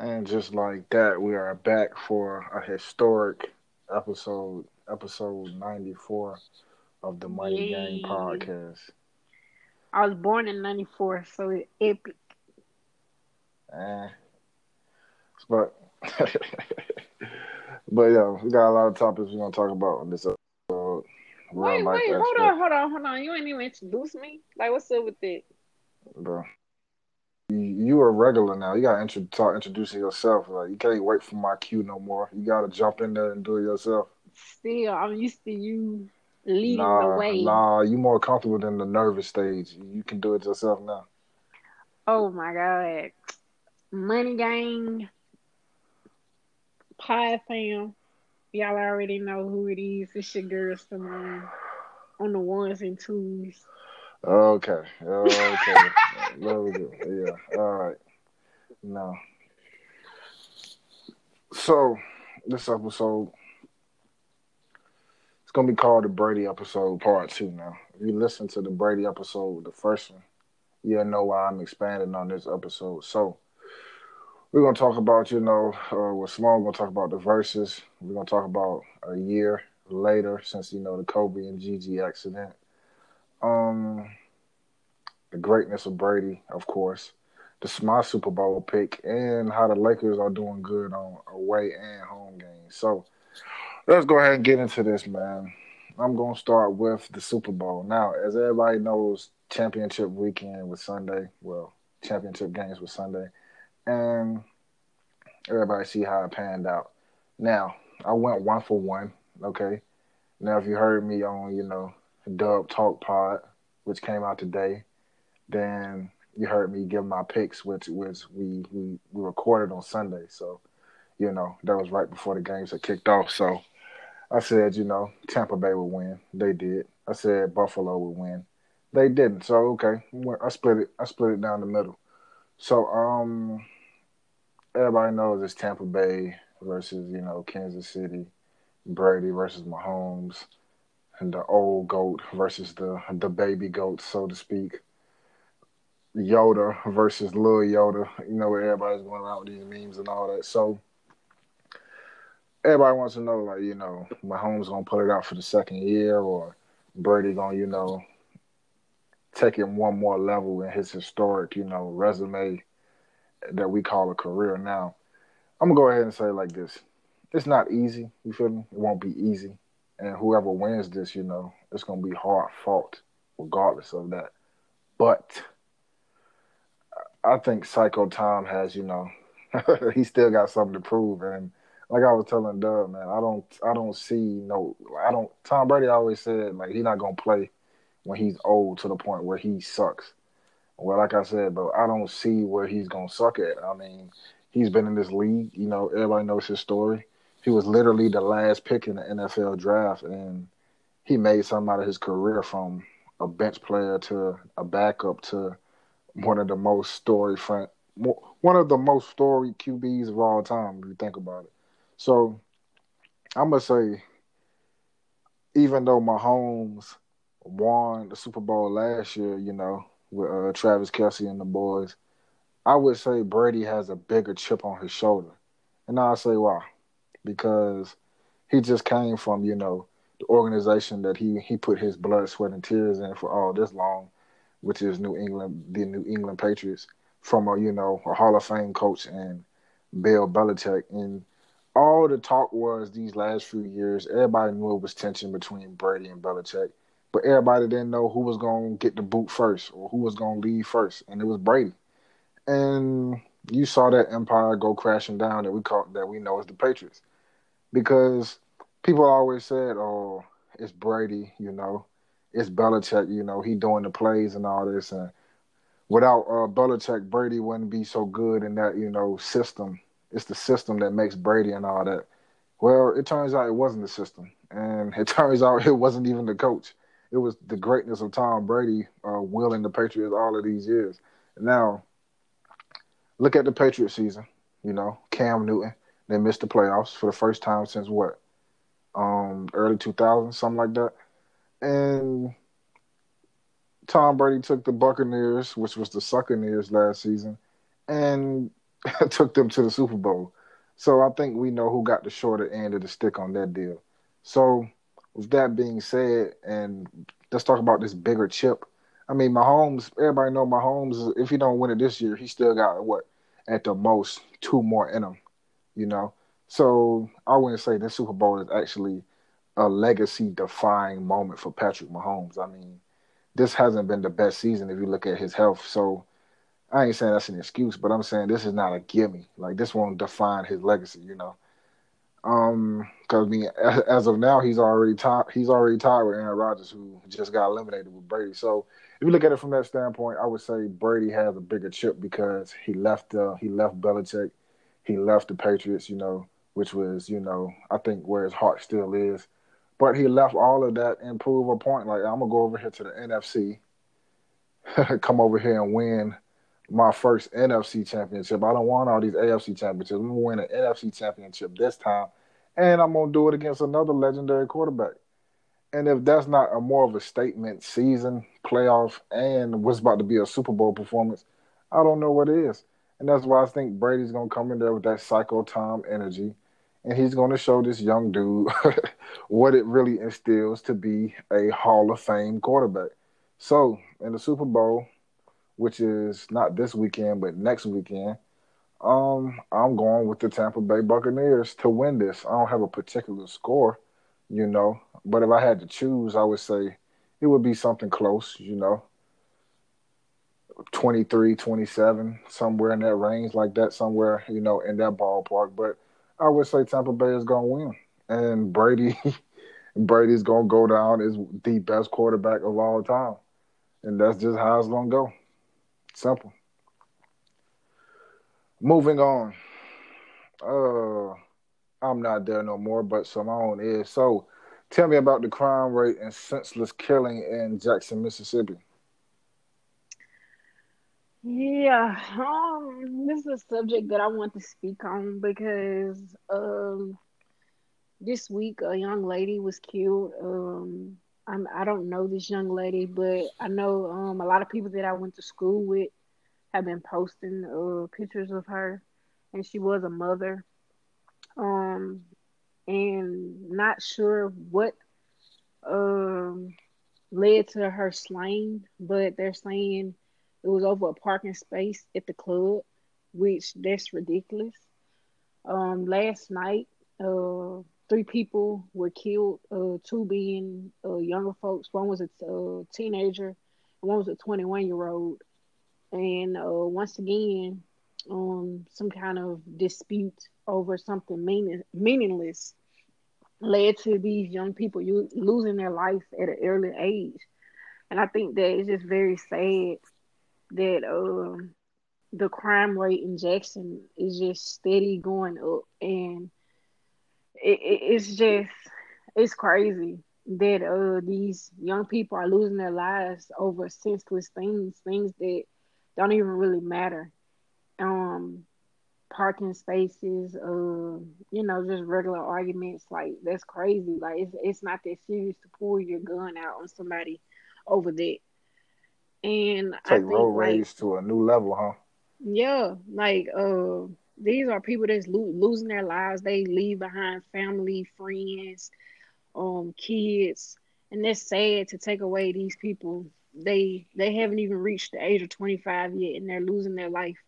And just like that, we are back for a historic episode, episode 94 of the Money Gang podcast. I was born in 94, so it's epic. Eh. But, but yeah, we got a lot of topics we're going to talk about in this episode. Wait, wait, hold on, hold on, hold on. You ain't even introduced me. Like, what's up with that? Bro you a regular now. You gotta intro- start introducing yourself. Like you can't wait for my cue no more. You gotta jump in there and do it yourself. Still, I'm used to you leading nah, the way. Nah, you more comfortable than the nervous stage. You can do it yourself now. Oh my god, Money Gang, Pie Fam. Y'all already know who it is. It's your girl Simone on the ones and twos. Okay. Okay. there we go. Yeah. All right. Now, so this episode it's gonna be called the Brady episode part two. Now, if you listen to the Brady episode, the first one, you'll know why I'm expanding on this episode. So we're gonna talk about, you know, uh, with Simone, we're gonna talk about the verses. We're gonna talk about a year later since you know the Kobe and Gigi accident. Um, the greatness of Brady, of course, the my Super Bowl pick, and how the Lakers are doing good on away and home games. So let's go ahead and get into this, man. I'm gonna start with the Super Bowl. Now, as everybody knows, championship weekend was Sunday. Well, championship games was Sunday, and everybody see how it panned out. Now, I went one for one. Okay. Now, if you heard me on, you know, Dub Talk Pod, which came out today, then you heard me give my picks, which which we we, we recorded on Sunday. So, you know, that was right before the games had kicked off. So I said, you know, Tampa Bay would win. They did. I said Buffalo would win. They didn't. So okay, I split it. I split it down the middle. So um, everybody knows it's Tampa Bay versus you know Kansas City, Brady versus Mahomes, and the old goat versus the the baby goat, so to speak. Yoda versus Lil Yoda. You know where everybody's going around with these memes and all that. So everybody wants to know, like, you know, Mahomes gonna put it out for the second year, or Brady gonna, you know, take it one more level in his historic, you know, resume that we call a career. Now, I'm gonna go ahead and say like this: it's not easy. You feel me? It won't be easy, and whoever wins this, you know, it's gonna be hard fought, regardless of that. But I think Psycho Tom has, you know, he still got something to prove. And like I was telling Doug, man, I don't, I don't see no, I don't. Tom Brady always said like he's not gonna play when he's old to the point where he sucks. Well, like I said, but I don't see where he's gonna suck at. I mean, he's been in this league. You know, everybody knows his story. He was literally the last pick in the NFL draft, and he made something out of his career from a bench player to a backup to one of the most story front, one of the most storied QBs of all time. If you think about it, so I'm gonna say, even though Mahomes won the Super Bowl last year, you know, with uh, Travis Kelce and the boys, I would say Brady has a bigger chip on his shoulder, and I'll say why, because he just came from you know the organization that he he put his blood, sweat, and tears in for all this long which is New England, the New England Patriots, from a you know a Hall of Fame coach and Bill Belichick. And all the talk was these last few years, everybody knew it was tension between Brady and Belichick, but everybody didn't know who was going to get the boot first or who was going to leave first, and it was Brady. And you saw that empire go crashing down that we call that we know as the Patriots, because people always said, "Oh, it's Brady," you know it's Belichick, you know, he doing the plays and all this. And without uh, Belichick, Brady wouldn't be so good in that, you know, system. It's the system that makes Brady and all that. Well, it turns out it wasn't the system. And it turns out it wasn't even the coach. It was the greatness of Tom Brady uh, willing the Patriots all of these years. Now, look at the Patriot season. You know, Cam Newton, they missed the playoffs for the first time since what? Um, early 2000s, something like that and Tom Brady took the Buccaneers, which was the Succaneers last season, and took them to the Super Bowl. So I think we know who got the shorter end of the stick on that deal. So with that being said, and let's talk about this bigger chip. I mean, Mahomes. Everybody know Mahomes. If he don't win it this year, he still got what at the most two more in him. You know, so I wouldn't say this Super Bowl is actually a legacy defying moment for Patrick Mahomes. I mean, this hasn't been the best season if you look at his health. So I ain't saying that's an excuse, but I'm saying this is not a gimme. Like this won't define his legacy, you know. Um, because I mean, as of now, he's already tied. He's already tied with Aaron Rodgers, who just got eliminated with Brady. So if you look at it from that standpoint, I would say Brady has a bigger chip because he left. Uh, he left Belichick. He left the Patriots. You know, which was you know I think where his heart still is. But he left all of that and prove a point. Like I'm gonna go over here to the NFC, come over here and win my first NFC championship. I don't want all these AFC championships. I'm gonna win an NFC championship this time, and I'm gonna do it against another legendary quarterback. And if that's not a more of a statement season, playoff, and what's about to be a Super Bowl performance, I don't know what is. And that's why I think Brady's gonna come in there with that psycho Tom energy, and he's gonna show this young dude what it really instills to be a Hall of Fame quarterback. So in the Super Bowl, which is not this weekend but next weekend. Um, I'm going with the Tampa Bay Buccaneers to win this. I don't have a particular score, you know, but if I had to choose, I would say it would be something close, you know. 23, 27, somewhere in that range like that, somewhere, you know, in that ballpark. But I would say Tampa Bay is going to win. And Brady, Brady's going to go down as the best quarterback of all time. And that's just how it's going to go. Simple. Moving on. Uh, I'm not there no more, but Simone is. So, tell me about the crime rate and senseless killing in Jackson, Mississippi. Yeah, um, this is a subject that I want to speak on because um, this week a young lady was killed. Um, I'm, I don't know this young lady, but I know um, a lot of people that I went to school with have been posting uh, pictures of her, and she was a mother. Um, and not sure what um led to her slaying, but they're saying it was over a parking space at the club, which that's ridiculous. Um, last night, uh, three people were killed, uh, two being uh, younger folks. One was a uh, teenager, one was a 21 year old. And uh, once again, um, some kind of dispute over something meaning, meaningless led to these young people u- losing their life at an early age. And I think that it's just very sad that um, the crime rate in Jackson is just steady going up. And it, it, it's just it's crazy that uh these young people are losing their lives over senseless things, things that don't even really matter. Um, parking spaces, uh, you know, just regular arguments. Like that's crazy. Like it's it's not that serious to pull your gun out on somebody over that. And take I think, road rage like, to a new level, huh? Yeah, like uh these are people that's lo- losing their lives. They leave behind family, friends, um, kids, and that's sad to take away these people. They they haven't even reached the age of twenty five yet, and they're losing their life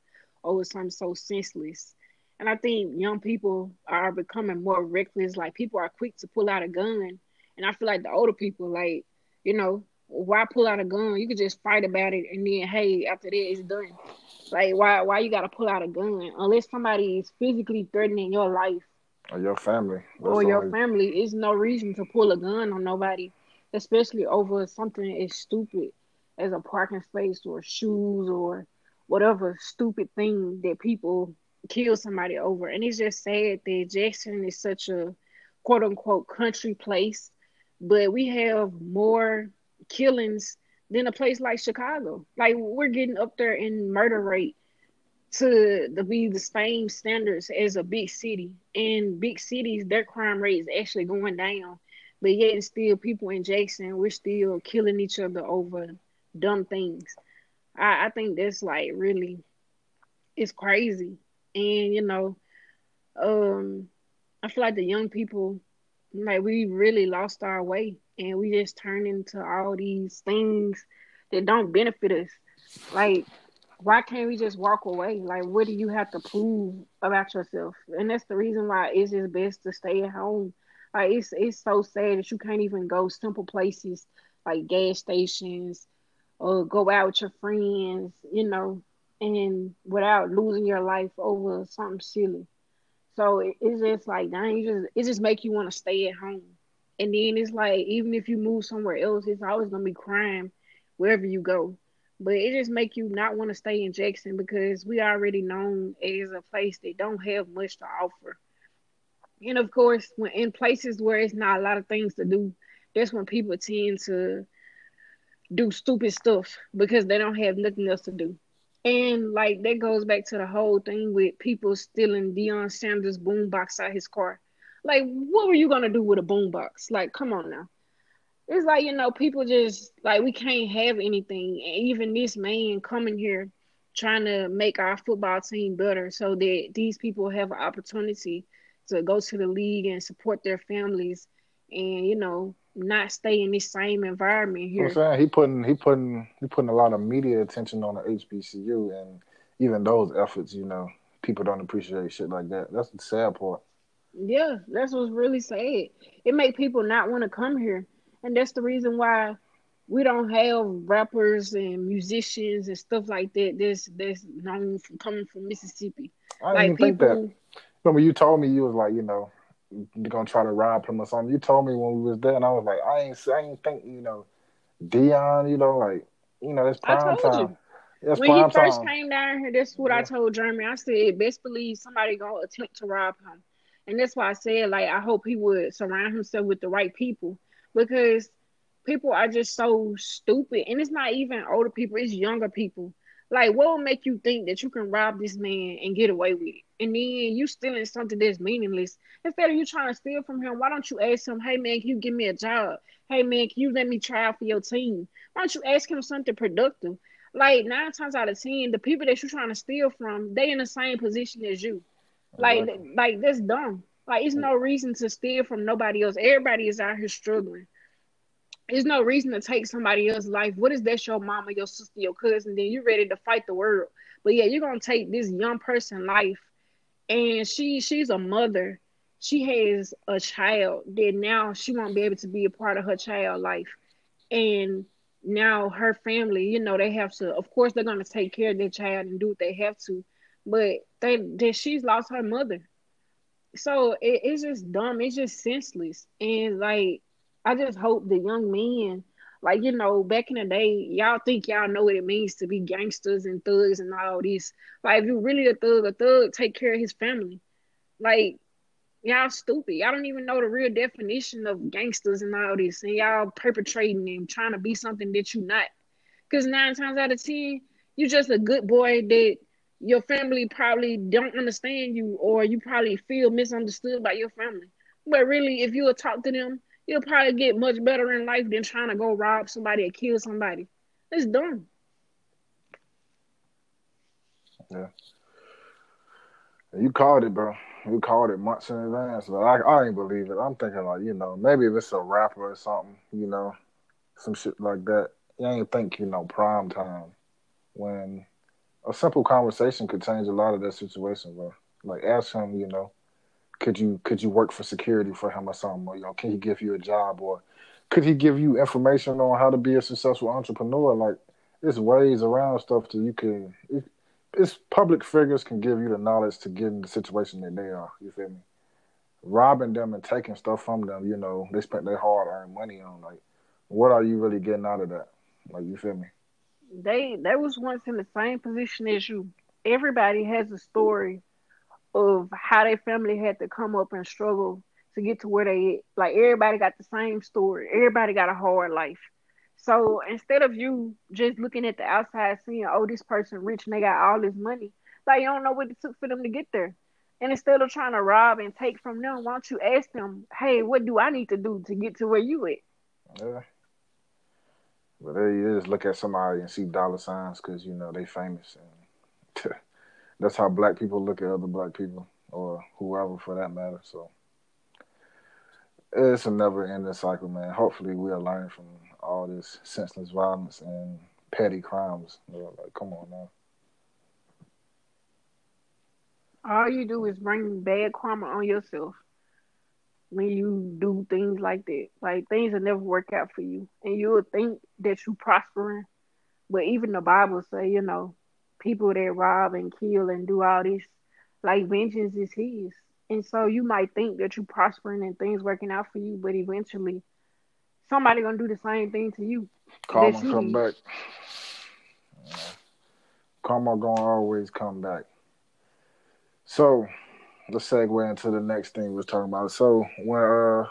over something so senseless. And I think young people are becoming more reckless. Like people are quick to pull out a gun, and I feel like the older people, like you know, why pull out a gun? You could just fight about it, and then hey, after that, it's done. Like why why you gotta pull out a gun unless somebody is physically threatening your life or your family That's or your family. It's no reason to pull a gun on nobody, especially over something as stupid as a parking space or shoes or whatever stupid thing that people kill somebody over. And it's just sad that Jackson is such a quote unquote country place, but we have more killings than a place like Chicago. Like we're getting up there in murder rate to to be the same standards as a big city. And big cities, their crime rate is actually going down. But yet and still people in Jackson, we're still killing each other over dumb things. I, I think that's like really it's crazy. And you know, um, I feel like the young people, like we really lost our way, and we just turned into all these things that don't benefit us. Like, why can't we just walk away? Like, what do you have to prove about yourself? And that's the reason why it's just best to stay at home. Like, it's it's so sad that you can't even go simple places like gas stations or go out with your friends, you know, and without losing your life over something silly. So it, it's just like, dang, you just it just make you want to stay at home. And then it's like, even if you move somewhere else, it's always gonna be crime wherever you go. But it just make you not want to stay in Jackson because we already known as a place that don't have much to offer. And of course, when in places where it's not a lot of things to do, that's when people tend to do stupid stuff because they don't have nothing else to do. And like that goes back to the whole thing with people stealing Deion Sanders' boombox out his car. Like, what were you gonna do with a boombox? Like, come on now. It's like you know, people just like we can't have anything. And even this man coming here trying to make our football team better, so that these people have an opportunity to go to the league and support their families, and you know, not stay in this same environment here. I'm saying he putting he putting he putting a lot of media attention on the HBCU, and even those efforts, you know, people don't appreciate shit like that. That's the sad part. Yeah, that's what's really sad. It make people not want to come here, and that's the reason why we don't have rappers and musicians and stuff like that. That's that's known from coming from Mississippi. I didn't like think people, that. Remember, you told me you was like, you know, gonna try to rob him or something. You told me when we was there, and I was like, I ain't, I ain't think, you know, Deion, you know, like, you know, that's prime time. That's when he first time. came down here, that's what yeah. I told Jeremy. I said, best believe somebody gonna attempt to rob him, and that's why I said, like, I hope he would surround himself with the right people because people are just so stupid, and it's not even older people; it's younger people like, what will make you think that you can rob this man and get away with it? And then you stealing something that's meaningless. Instead of you trying to steal from him, why don't you ask him, hey man, can you give me a job? Hey man, can you let me try out for your team? Why don't you ask him something productive? Like nine times out of ten, the people that you're trying to steal from, they in the same position as you. Like, like that's dumb. Like, it's no reason to steal from nobody else. Everybody is out here struggling. There's no reason to take somebody else's life. What is that your mama, your sister, your cousin? Then you're ready to fight the world. But yeah, you're gonna take this young person life and she she's a mother. She has a child that now she won't be able to be a part of her child life. And now her family, you know, they have to of course they're gonna take care of their child and do what they have to. But they that she's lost her mother. So it, it's just dumb, it's just senseless. And like I just hope the young men, like you know, back in the day, y'all think y'all know what it means to be gangsters and thugs and all this. Like if you really a thug, a thug take care of his family. Like y'all stupid. Y'all don't even know the real definition of gangsters and all this, and y'all perpetrating and trying to be something that you're not. Because nine times out of ten, you're just a good boy that your family probably don't understand you, or you probably feel misunderstood by your family. But really, if you would talk to them you'll probably get much better in life than trying to go rob somebody or kill somebody. It's dumb. Yeah. You called it, bro. You called it months in advance. But I, I ain't believe it. I'm thinking like, you know, maybe if it's a rapper or something, you know, some shit like that. You ain't think, you know, prime time when a simple conversation could change a lot of that situation, bro. Like ask him, you know, could you could you work for security for him or something? Or, you know, can he give you a job or could he give you information on how to be a successful entrepreneur? Like there's ways around stuff to you can it, it's public figures can give you the knowledge to get in the situation that they are. You feel me? Robbing them and taking stuff from them, you know, they spent their hard earned money on. Like, what are you really getting out of that? Like, you feel me? They they was once in the same position as you. Everybody has a story of how their family had to come up and struggle to get to where they like everybody got the same story. Everybody got a hard life. So instead of you just looking at the outside seeing, oh, this person rich and they got all this money, like you don't know what it took for them to get there. And instead of trying to rob and take from them, why don't you ask them, hey, what do I need to do to get to where you at? Yeah. But there you is, look at somebody and see dollar signs because you know they famous and that's how black people look at other black people or whoever for that matter. So it's a never ending cycle, man. Hopefully we'll learn from all this senseless violence and petty crimes. Like, come on now. All you do is bring bad karma on yourself when you do things like that. Like things will never work out for you, and you'll think that you're prospering, but even the Bible say, you know, people that rob and kill and do all this, like vengeance is His, and so you might think that you're prospering and things working out for you, but eventually, somebody gonna do the same thing to you. Karma come back. Karma gonna always come back. So let's segue into the next thing we was talking about. So when uh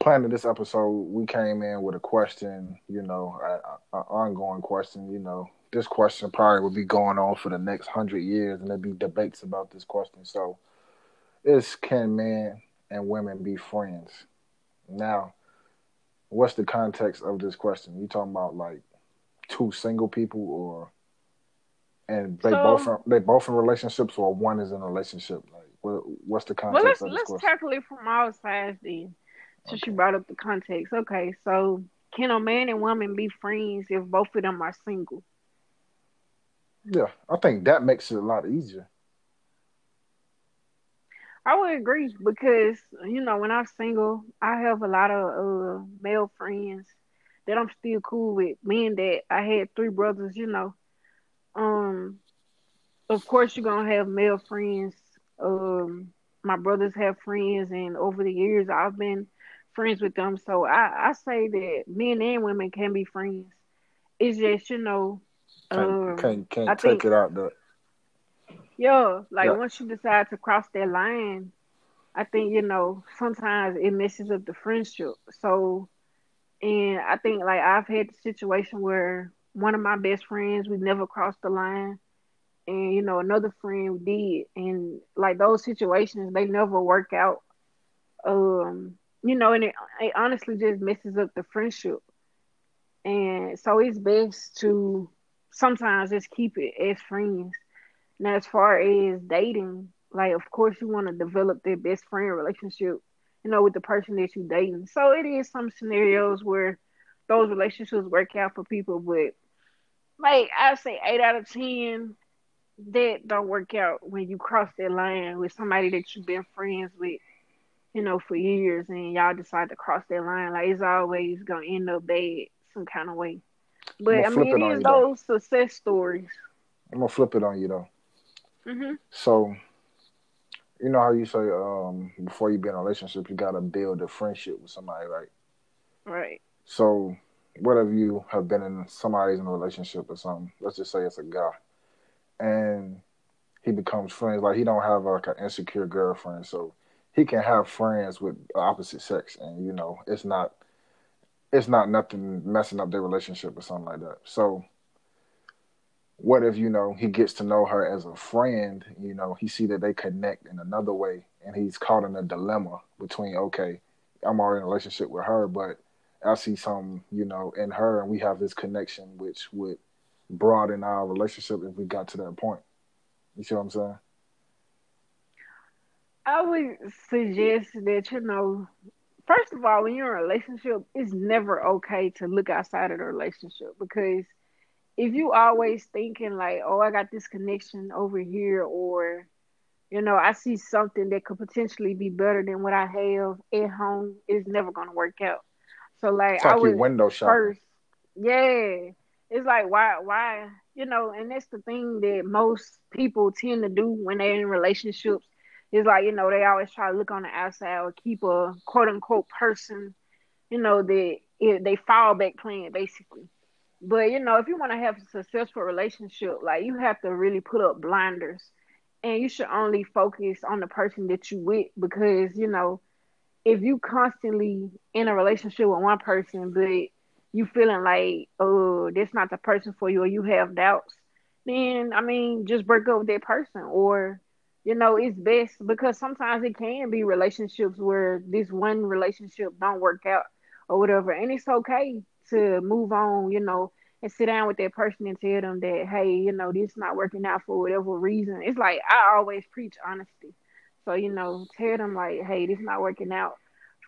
planning this episode, we came in with a question, you know, an ongoing question. You know, this question probably would be going on for the next hundred years, and there'd be debates about this question. So, is can men and women be friends? Now, what's the context of this question? You talking about like two single people, or and they so, both they both in relationships, or one is in a relationship? Like, what, what's the context? Well, let's let's question? tackle it from all sides then. So okay. she brought up the context. Okay, so can a man and woman be friends if both of them are single? Yeah, I think that makes it a lot easier. I would agree because you know when I'm single, I have a lot of uh, male friends that I'm still cool with. Being that I had three brothers, you know, um, of course you're gonna have male friends. Um, my brothers have friends, and over the years I've been friends with them. So I, I say that men and women can be friends. It's just you know, can't um, can't, can't take think, it out there. Yeah, like yeah. once you decide to cross that line, I think you know sometimes it messes up the friendship. So, and I think like I've had the situation where one of my best friends we never crossed the line, and you know another friend did, and like those situations they never work out. Um, you know, and it, it honestly just messes up the friendship. And so it's best to sometimes just keep it as friends. Now, as far as dating, like of course you want to develop that best friend relationship, you know, with the person that you're dating. So it is some scenarios where those relationships work out for people, but like I say, eight out of ten that don't work out when you cross that line with somebody that you've been friends with you know, for years and y'all decide to cross that line, like it's always gonna end up bad some kind of way. But I mean, it is those though. success stories. I'm gonna flip it on you though. Mm-hmm. So, you know how you say um, before you be in a relationship, you gotta build a friendship with somebody, right? Right. So, what if you have been in somebody's in a relationship or something? Let's just say it's a guy, and he becomes friends. Like he don't have like an insecure girlfriend, so he can have friends with opposite sex, and you know, it's not it's not nothing messing up their relationship or something like that. So, what if you know he gets to know her as a friend? You know, he see that they connect in another way, and he's caught in a dilemma between okay, I'm already in a relationship with her, but I see some, you know, in her, and we have this connection, which would broaden our relationship if we got to that point. You see what I'm saying? I would suggest that you know, first of all, when you're in a relationship, it's never okay to look outside of the relationship because if you always thinking like, oh, I got this connection over here, or you know, I see something that could potentially be better than what I have at home, it's never gonna work out. So like, it's like I would window shopping. first, yeah, it's like why, why, you know, and that's the thing that most people tend to do when they're in relationships it's like you know they always try to look on the outside or keep a quote unquote person, you know that they fall back plan basically. But you know if you want to have a successful relationship, like you have to really put up blinders, and you should only focus on the person that you with because you know if you constantly in a relationship with one person, but you feeling like oh that's not the person for you or you have doubts, then I mean just break up with that person or you know, it's best because sometimes it can be relationships where this one relationship don't work out or whatever. And it's okay to move on, you know, and sit down with that person and tell them that, hey, you know, this is not working out for whatever reason. It's like I always preach honesty. So, you know, tell them like, hey, this not working out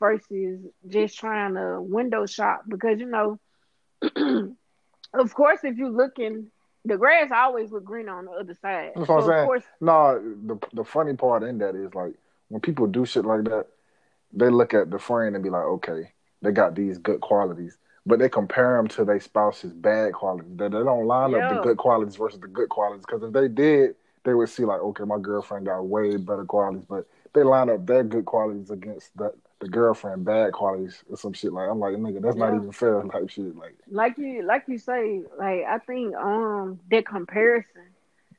versus just trying to window shop because you know of course if you're looking the grass always look green on the other side. That's what so I'm saying. Course, no, the the funny part in that is like when people do shit like that, they look at the friend and be like, okay, they got these good qualities but they compare them to their spouse's bad qualities. They, they don't line yeah. up the good qualities versus the good qualities because if they did, they would see like, okay, my girlfriend got way better qualities, but they line up their good qualities against the the girlfriend bad qualities or some shit. Like I'm like, nigga, that's yeah. not even fair type shit. Like, like you, like you say, like I think um that comparison.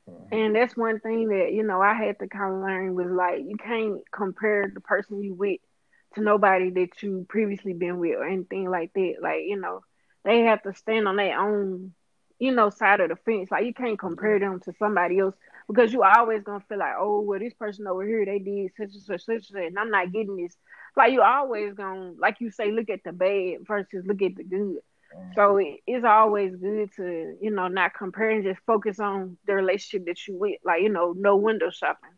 Mm-hmm. And that's one thing that you know I had to kind of learn was like you can't compare the person you with to nobody that you previously been with or anything like that. Like, you know, they have to stand on their own, you know, side of the fence. Like you can't compare them to somebody else because you always gonna feel like, oh, well, this person over here, they did such and such, such and and I'm not getting this. Like you always gonna, like you say, look at the bad versus look at the good. So it, it's always good to, you know, not compare and just focus on the relationship that you with. Like, you know, no window shopping.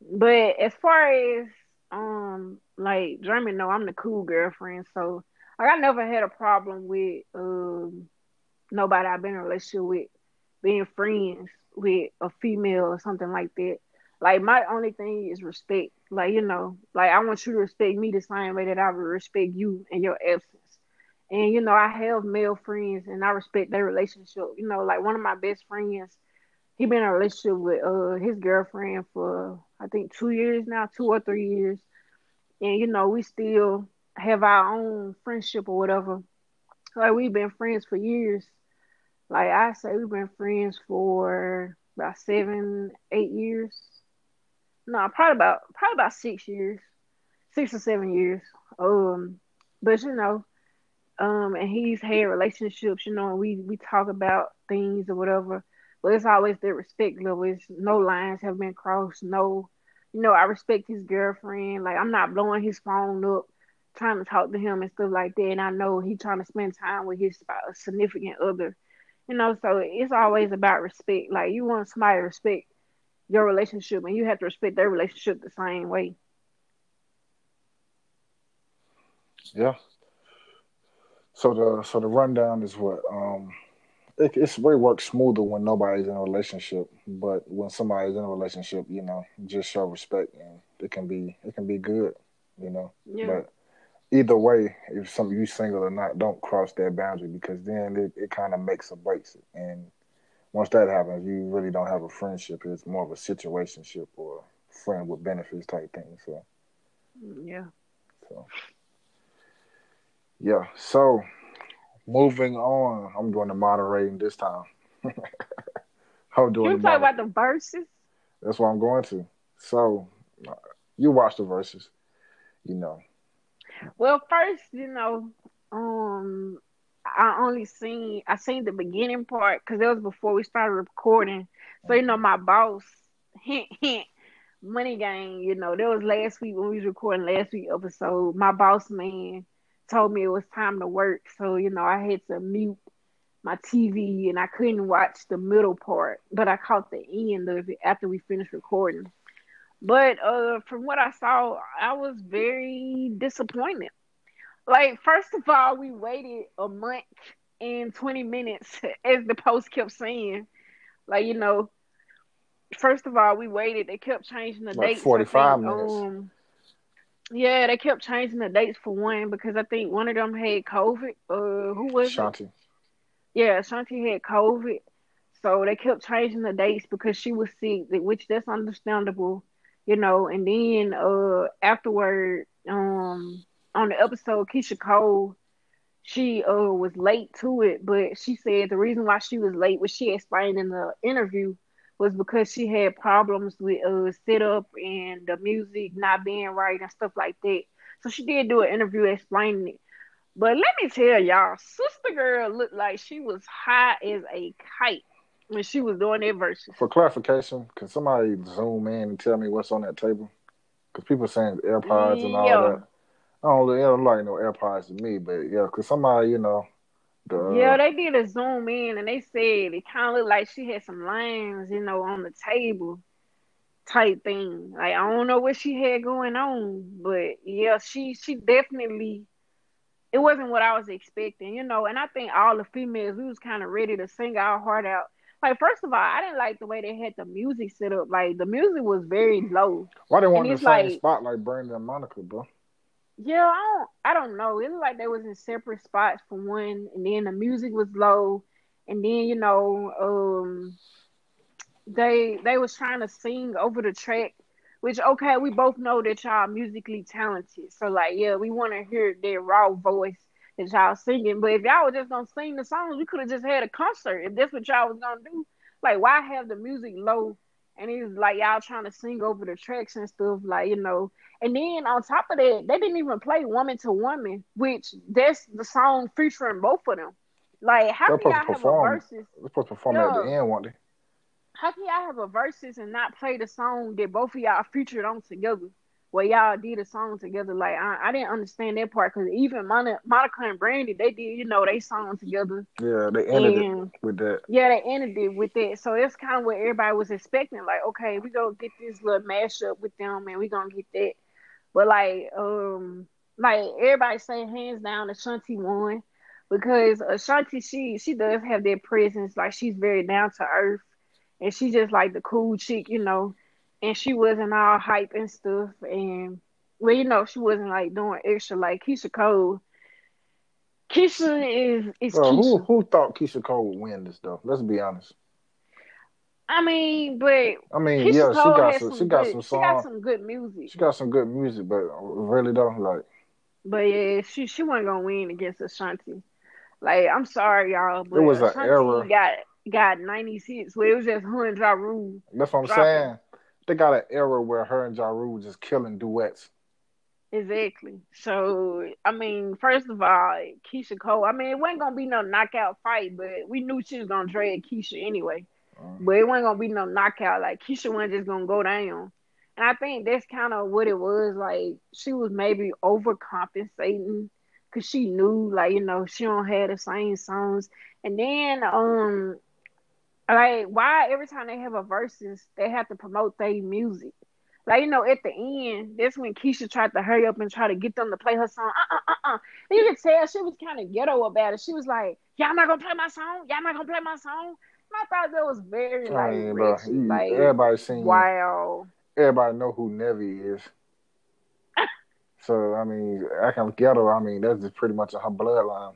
But as far as um like German no I'm the cool girlfriend, so like I never had a problem with um nobody I've been in a relationship with being friends with a female or something like that. Like my only thing is respect. Like, you know, like I want you to respect me the same way that I would respect you in your absence. And you know, I have male friends and I respect their relationship. You know, like one of my best friends, he been in a relationship with uh his girlfriend for I think two years now, two or three years. And you know, we still have our own friendship or whatever. Like we've been friends for years. Like I say we've been friends for about seven, eight years. No, probably about probably about six years. Six or seven years. Um but you know, um and he's had relationships, you know, and we we talk about things or whatever but it's always the respect level. It's no lines have been crossed. No, you know, I respect his girlfriend. Like I'm not blowing his phone up, trying to talk to him and stuff like that. And I know he's trying to spend time with his significant other. You know, so it's always about respect. Like you want somebody to respect your relationship, and you have to respect their relationship the same way. Yeah. So the so the rundown is what um it, it's way works smoother when nobody's in a relationship, but when somebody's in a relationship, you know, just show respect and it can be it can be good, you know. Yeah. But either way, if some you single or not, don't cross that boundary because then it, it kind of makes or breaks it. And once that happens, you really don't have a friendship. It's more of a situationship or friend with benefits type thing. So yeah. So yeah. So moving on, I'm doing the moderating this time. I'm doing. You talk about the verses. That's what I'm going to. So, you watch the verses, you know. Well, first, you know, um, I only seen I seen the beginning part because it was before we started recording. So you know, my boss, hint hint, money gang. You know, that was last week when we was recording last week episode. My boss man told me it was time to work. So, you know, I had to mute my TV and I couldn't watch the middle part, but I caught the end of it after we finished recording. But uh from what I saw, I was very disappointed. Like first of all, we waited a month and 20 minutes as the post kept saying. Like, you know, first of all, we waited. They kept changing the like date. 45 think, minutes. Um, yeah, they kept changing the dates for one because I think one of them had COVID. Uh, who was it? Shanti? It? Yeah, Shanti had COVID, so they kept changing the dates because she was sick, which that's understandable, you know. And then uh, afterward, um, on the episode, Keyshia Cole, she uh was late to it, but she said the reason why she was late was she explained in the interview was because she had problems with uh setup and the music not being right and stuff like that. So she did do an interview explaining it. But let me tell y'all, Sister Girl looked like she was high as a kite when she was doing that verses. For clarification, can somebody zoom in and tell me what's on that table? Because people saying AirPods and all that. I don't, don't like no AirPods to me, but yeah, because somebody, you know, The, uh, Yeah, they did a zoom in and they said it kind of looked like she had some lines, you know, on the table type thing. Like I don't know what she had going on, but yeah, she she definitely it wasn't what I was expecting, you know. And I think all the females we was kind of ready to sing our heart out. Like first of all, I didn't like the way they had the music set up. Like the music was very mm. low. why they want it's same like- spot like Brandon and Monica, bro? Yeah, I don't I don't know. It looked like they was in separate spots for one, and then the music was low, and then you know, um, they they was trying to sing over the track, which okay, we both know that y'all musically talented, so like yeah, we want to hear their raw voice that y'all singing. But if y'all was just gonna sing the songs, we could have just had a concert. If that's what y'all was gonna do, like why have the music low? And he's like y'all trying to sing over the tracks and stuff, like you know. And then on top of that, they didn't even play "Woman to Woman," which that's the song featuring both of them. Like, how can y'all have a verses? They're supposed to perform at the end, weren't they? How can y'all have a verses and not play the song that both of y'all featured on together? Where y'all did a song together, like I, I didn't understand that part because even Monica, Monica and Brandy, they did, you know, they song together, Yeah, they ended it with that. yeah, they ended it with that. So it's kind of what everybody was expecting. Like, okay, we gonna get this little mashup with them, and we gonna get that. But like, um, like everybody saying hands down, Ashanti won because Ashanti she she does have that presence. Like she's very down to earth, and she just like the cool chick, you know. And she wasn't all hype and stuff, and well, you know, she wasn't like doing extra like Keyshia Cole. Keyshia is is Bro, Keyshia. who who thought Keyshia Cole would win this though? Let's be honest. I mean, but I mean, Keyshia yeah, she got some, some she got good, some she got songs. some good music. She got some good music, but really though, like But yeah, she she wasn't gonna win against Ashanti. Like, I'm sorry, y'all, but It was an Ashanti era. got got 90 hits where it was just her and Ja Rule. that's what I'm Dropping. saying. They got an era where her and Ja Rule just killing duets. Exactly. So I mean, first of all, Keyshia Cole. I mean, it wasn't gonna be no knockout fight, but we knew she was gonna drag Keyshia anyway. Uh, But it wasn't gonna be no knockout. Like Keyshia wasn't just gonna go down. And I think that's kind of what it was. Like she was maybe overcompensating because she knew, like you know, she don't have the same songs. And then, um, like why every time they have a versus, they have to promote their music. Like you know, at the end, that's when Keyshia tried to hurry up and try to get them to play her song. Uh uh uh uh. You could tell she was kind of ghetto about it. She was like, "Y'all not gonna play my song? Y'all not gonna play my song?" And I thought that was very I like, mean, bro, you- like everybody seen wow. everybody know who Nevi is. so I mean, I acting ghetto. I mean, that's just pretty much her bloodline.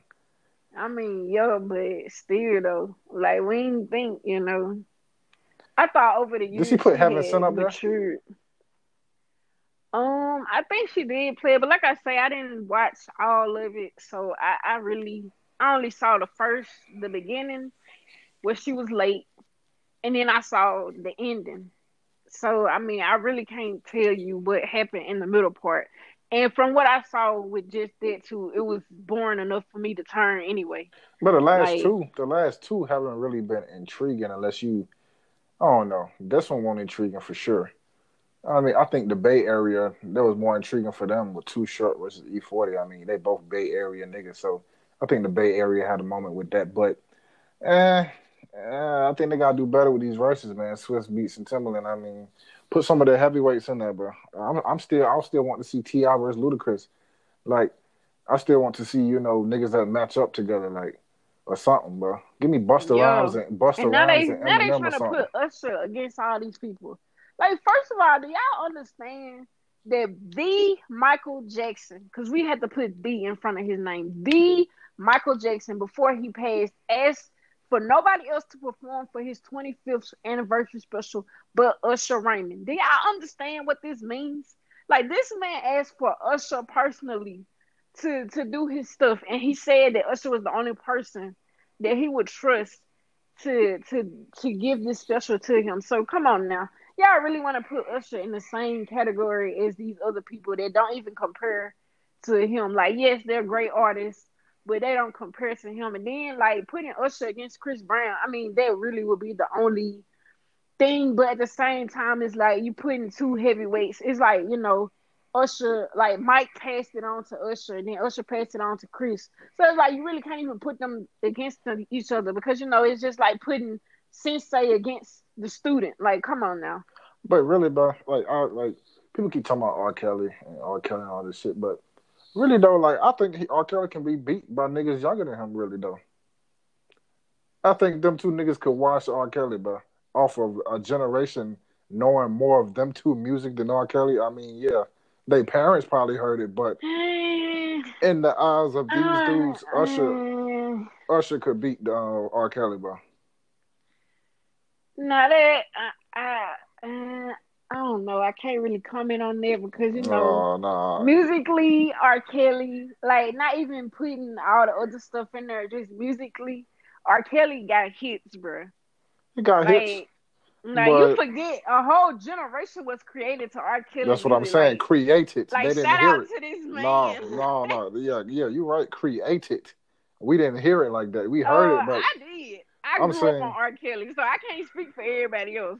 I mean, yeah, but still though, like we didn't think, you know. I thought over the years she put Heaven had Sent up there? matured. Um, I think she did play, it, but like I say, I didn't watch all of it, so I, I really, I only saw the first, the beginning, where she was late, and then I saw the ending. So I mean, I really can't tell you what happened in the middle part. And from what I saw with just that too, it was boring enough for me to turn anyway. But the last Like- two, the last two haven't really been intriguing unless you, I don't know. This one wasn't intriguing for sure. I mean, I think the Bay Area that was more intriguing for them with Too Short versus E40. I mean, they both Bay Area niggas, so I think the Bay Area had a moment with that. But, eh, eh, I think they gotta do better with these verses, man. Swizz Beatz and Timbaland. I mean, put some of the heavyweights in there, bro. I'm, I'm still, I still want to see T.I. versus Ludacris. Like, I still want to see you know niggas that match up together, like or something, bro. Give me Busta Yeah. Rhymes and Busta And now Rhymes they and now they Eminem or trying to put Usher against all these people. Like, first of all, do y'all understand that the Michael Jackson, because we had to put the in front of his name, the Michael Jackson before he passed, asked for nobody else to perform for his 25th anniversary special but Usher Raymond. Do y'all understand what this means? Like this man asked for Usher personally to to do his stuff, and he said that Usher was the only person that he would trust to to to give this special to him. So come on now. Y'all really want to put Usher in the same category as these other people that don't even compare to him. Like, yes, they're great artists, but they don't compare to him. And then like putting Usher against Chris Brown, I mean, that really would be the only thing. But at the same time, it's like you putting two heavyweights. It's like, you know, Usher, like Mike passed it on to Usher, and then Usher passed it on to Chris. So it's like you really can't even put them against each other because you know it's just like putting sensei against the student. Like, come on now. But really, bro, like, I, like people keep talking about R. Kelly and R. Kelly and all this shit, but really though, like, I think he, R. Kelly can be beat by niggas younger than him. Really though, I think them two niggas could watch R. Kelly, bro, off of a generation knowing more of them two music than R. Kelly. I mean, yeah, they parents probably heard it, but in the eyes of these uh, dudes, Usher, uh, Usher could beat uh, R. Kelly, bro. Not it. I, I, I don't know. I can't really comment on that because you know, no. musically, R. Kelly, like not even putting all the other stuff in there, just musically, R. Kelly got hits, bro. He got like, hits. Now but, you forget a whole generation was created to R. Kelly. That's what I'm saying. Like, created. Like they didn't shout hear out it. to this man. No, no, no. Yeah, yeah. You're right. Created. We didn't hear it like that. We heard uh, it, but I did. I I'm grew saying, up on R. Kelly, so I can't speak for everybody else.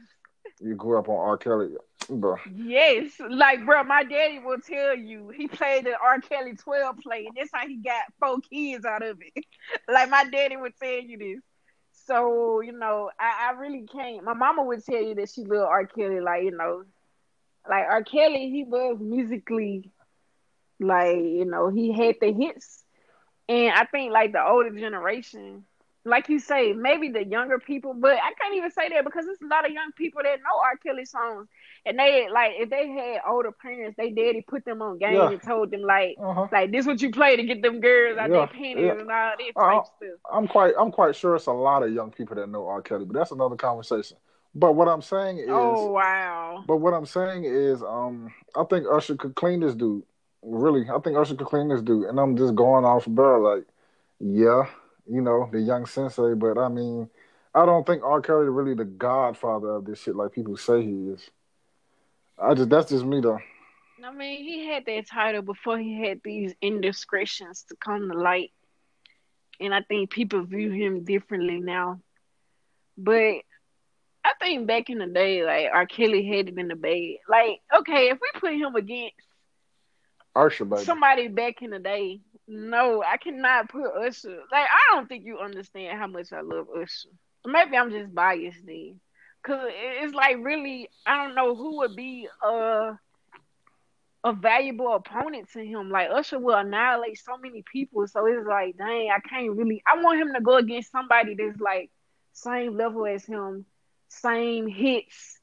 You grew up on R. Kelly, bro. Yes, like bro, my daddy will tell you he played the R. Kelly 12 play, and that's how he got four kids out of it. like my daddy would tell you this. So, you know, I, I really can't. My mama would tell you that she loved R. Kelly, like, you know, like R. Kelly, he was musically, like, you know, he had the hits. And I think, like, the older generation, like you say, maybe the younger people, but I can't even say that because there's a lot of young people that know R. Kelly songs, and they like if they had older parents, they daddy put them on game yeah. and told them like, uh-huh. like this what you play to get them girls out yeah. their panties yeah. and all this uh, stuff. I'm quite, I'm quite sure it's a lot of young people that know R. Kelly, but that's another conversation. But what I'm saying is, oh wow. But what I'm saying is, um, I think Usher could clean this dude. Really, I think Usher could clean this dude, and I'm just going off bro. Like, yeah you know, the young sensei, but I mean, I don't think R. Kelly really the godfather of this shit like people say he is. I just that's just me though. I mean, he had that title before he had these indiscretions to come to light. And I think people view him differently now. But I think back in the day, like R. Kelly had it in the bag. Like, okay, if we put him against Usher, baby. somebody back in the day, no, I cannot put Usher. Like, I don't think you understand how much I love Usher. Maybe I'm just biased then. Cause it's like really, I don't know who would be a a valuable opponent to him. Like Usher will annihilate so many people. So it's like, dang, I can't really. I want him to go against somebody that's like same level as him, same hits,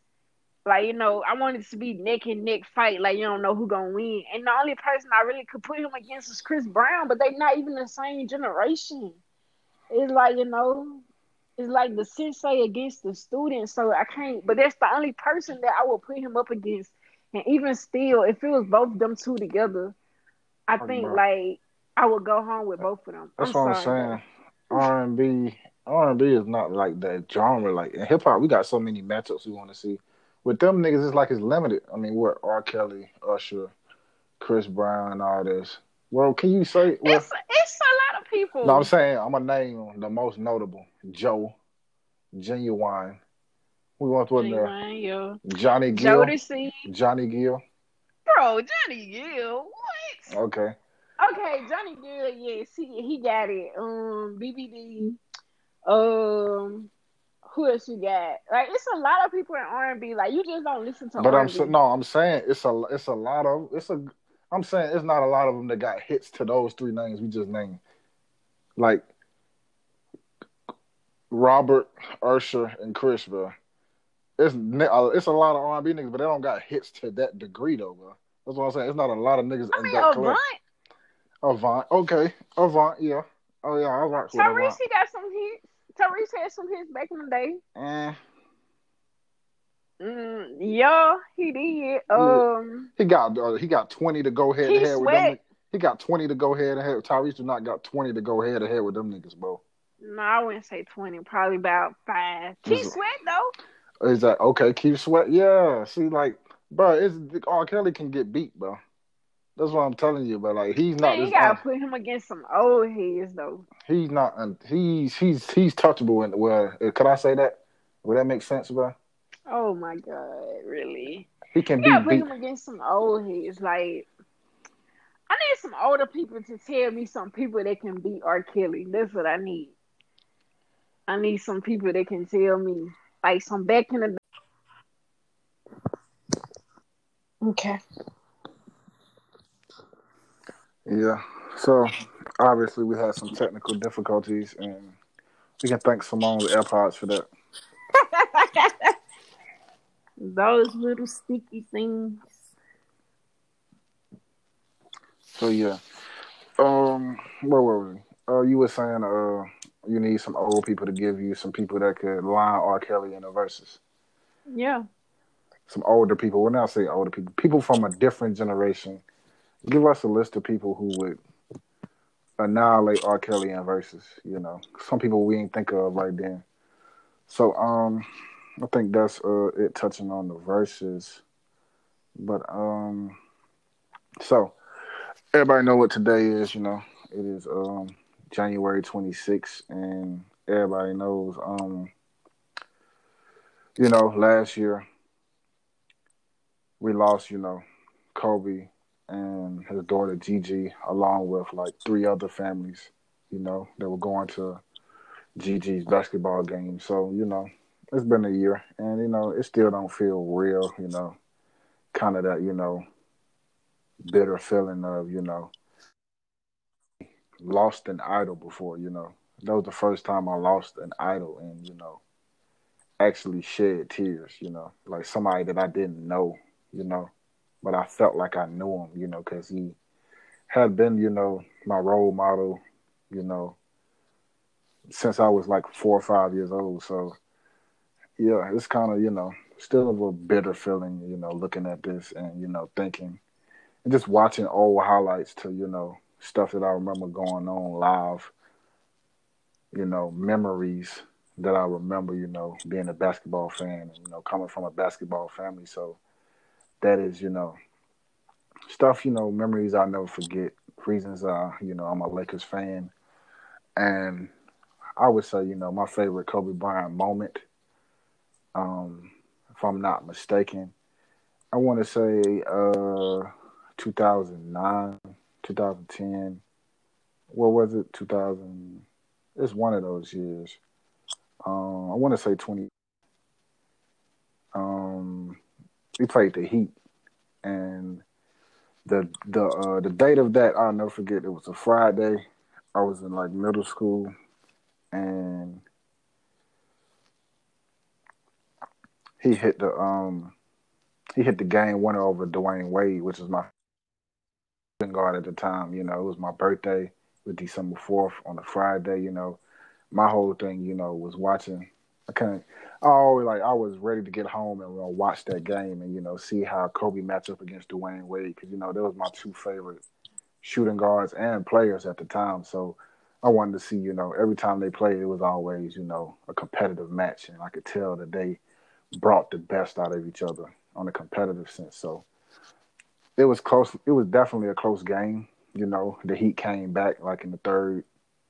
like, you know, I wanted to be neck and neck fight, like you don't know who gonna win. And the only person I really could put him against is Chris Brown, but they not even the same generation. It's like, you know, it's like the sensei against the student. So I can't but that's the only person that I will put him up against. And even still, if it was both of them two together, I oh, think like I would go home with both of them. That's I'm what sorry, I'm saying. R and B R and B is not like that genre. Like in hip hop, we got so many matchups we want to see with them niggas, it's like it's limited. I mean, what R. Kelly, Usher, Chris Brown, all this. Well, can you say? Well, it's it's a lot of people. No, I'm saying I'm gonna name the most notable: Joe, Ginuwine. We want to in there. Yeah. Johnny Gill. Jodeci. Johnny Gill. Bro, Johnny Gill. What? Okay. Okay, Johnny Gill. Yes, he he got it. Um, BBD. Um, who else you got? Like it's a lot of people in R and B. Like you just don't listen to. But R&B. I'm no, I'm saying it's a it's a lot of it's a. I'm saying it's not a lot of them that got hits to those three names we just named. Like Robert, Usher, and Chris, bro. It's it's a lot of R and B niggas, but they don't got hits to that degree though, bro. That's what I'm saying. It's not a lot of niggas I in mean, that Avant. Avant, okay, Avant, yeah. Oh yeah, I rock with Tyrese, he got some hits. Tyrese had some hits back in the day. Mm. Mm, yeah, he did. Um, he got uh, he got twenty to go head to head with them. He got twenty to go head ahead. Tyrese do not got twenty to go head to head with them niggas, bro. No, I wouldn't say twenty. Probably about five. Keith Sweat though. Is that okay? Keith Sweat, yeah. See, like, bro, it's R. Kelly can get beat, bro. That's what I'm telling you. But like, he's not. Man, you gotta put him against some old heads though. He's not. He's he's he's touchable. In the well, uh, could I say that? Would that make sense, bro? Oh my god, really? He can yeah, be put beat. him against some old heads. Like I need some older people to tell me some people that can beat R. Kelly. That's what I need. I need some people that can tell me, like some back in the. Okay. Yeah. So obviously we had some technical difficulties, and we can thank Simone's AirPods for that. Those little sticky things. So yeah. Um, where were we? Uh, you were saying uh, you need some old people to give you some people that could line R. Kelly in the verses. Yeah. Some older people. When I say older people, people from a different generation. Give us a list of people who would annihilate R. Kelly in verses. You know, some people we ain't think of right then. So um, I think that's uh it touching on the verses. But um, so everybody know what today is. You know, it is um January 26th, and everybody knows um, you know, last year we lost. You know, Kobe and his daughter Gigi, along with like three other families, you know, that were going to Gigi's basketball game. So, you know, it's been a year and, you know, it still don't feel real, you know, kind of that, you know, bitter feeling of, you know, lost an idol before, you know. That was the first time I lost an idol and, you know, actually shed tears, you know, like somebody that I didn't know, you know but I felt like I knew him, you know, because he had been, you know, my role model, you know, since I was like four or five years old. So, yeah, it's kind of, you know, still a little bitter feeling, you know, looking at this and, you know, thinking and just watching old highlights to, you know, stuff that I remember going on live, you know, memories that I remember, you know, being a basketball fan you know, coming from a basketball family. So, that is, you know, stuff, you know, memories I'll never forget. Reasons are, you know, I'm a Lakers fan. And I would say, you know, my favorite Kobe Bryant moment, um, if I'm not mistaken, I want to say uh, 2009, 2010. What was it? 2000. It's one of those years. Um, I want to say 20. We played the Heat, and the the uh, the date of that I'll never forget. It was a Friday. I was in like middle school, and he hit the um he hit the game winner over Dwyane Wade, which was my guard at the time. You know, it was my birthday, with December fourth on a Friday. You know, my whole thing, you know, was watching. I couldn't. Always like I was ready to get home and uh, watch that game and you know see how Kobe match up against Dwyane Wade because you know that was my two favorite shooting guards and players at the time. So I wanted to see you know every time they played it was always you know a competitive match and I could tell that they brought the best out of each other on a competitive sense. So it was close. It was definitely a close game. You know the Heat came back like in the third,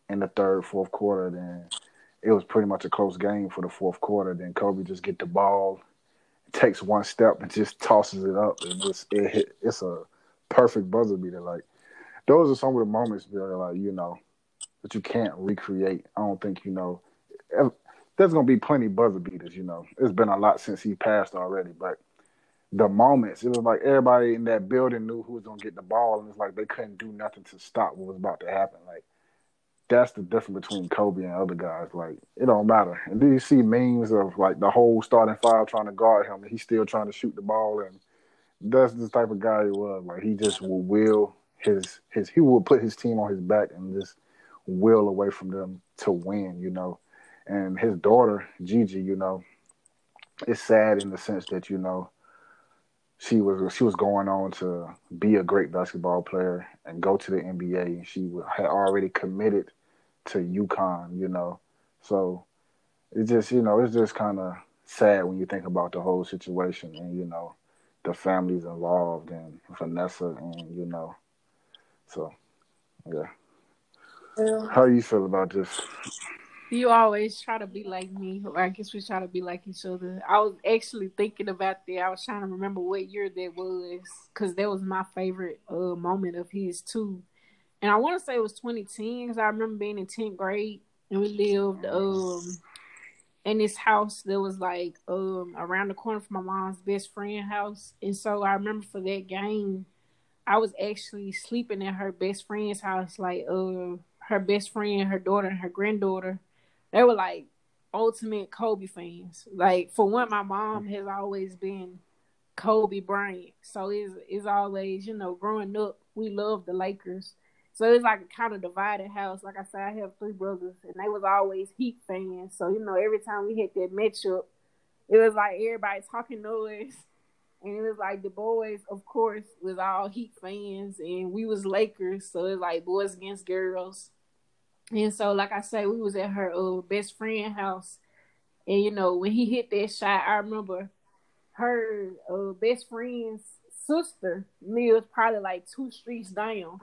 in the third fourth quarter then it was pretty much a close game for the fourth quarter. Then Kobe just get the ball, takes one step and just tosses it up, and it's it it's a perfect buzzer beater. Like those are some of the moments are like you know that you can't recreate. I don't think you know. There's gonna be plenty buzzer beaters. You know, it's been a lot since he passed already, but the moments it was like everybody in that building knew who was gonna get the ball, and it's like they couldn't do nothing to stop what was about to happen. Like that's the difference between Kobe and other guys. Like it don't matter. And then you see memes of like the whole starting five trying to guard him, and he's still trying to shoot the ball. And that's the type of guy he was. Like he just will will his his he will put his team on his back and just will away from them to win. You know, and his daughter Gigi, you know, it's sad in the sense that you know she was she was going on to be a great basketball player and go to the NBA. She had already committed to UConn, you know. So it's just you know it's just kind of sad when you think about the whole situation and you know the families involved and Vanessa and you know. So yeah. yeah. How do you feel about this? You always try to be like me, or I guess we try to be like each other. I was actually thinking about that. I was trying to remember what year that was, because that was my favorite uh, moment of his too. And I want to say it was 2010, because I remember being in 10th grade and we lived um in this house that was like um around the corner from my mom's best friend house. And so I remember for that game, I was actually sleeping at her best friend's house, like uh her best friend, her daughter, and her granddaughter they were like ultimate Kobe fans. Like for one, my mom has always been Kobe Bryant, so it's it's always you know growing up we loved the Lakers. So it's like a kind of divided house. Like I said, I have three brothers, and they was always Heat fans. So you know, every time we hit that matchup, it was like everybody talking noise, and it was like the boys, of course, was all Heat fans, and we was Lakers. So it's like boys against girls. And so, like I say, we was at her uh, best friend house, and you know when he hit that shot, I remember her uh, best friend's sister lives probably like two streets down.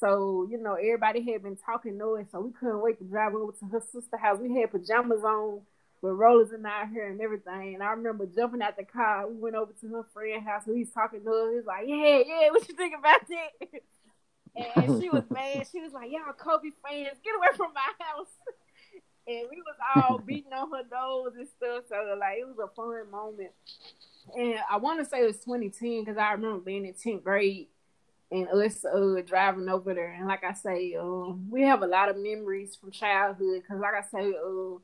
So you know everybody had been talking noise, so we couldn't wait to drive over to her sister house. We had pajamas on with rollers in our hair and everything. And I remember jumping out the car. We went over to her friend house, and he's talking to us. He's like, "Yeah, yeah, what you think about that?" and she was mad. She was like, "Y'all Kobe fans, get away from my house." and we was all beating on her nose and stuff. So like it was a fun moment. And I want to say it was 2010 because I remember being in 10th grade and us uh, driving over there. And like I say, uh, we have a lot of memories from childhood because like I say, uh,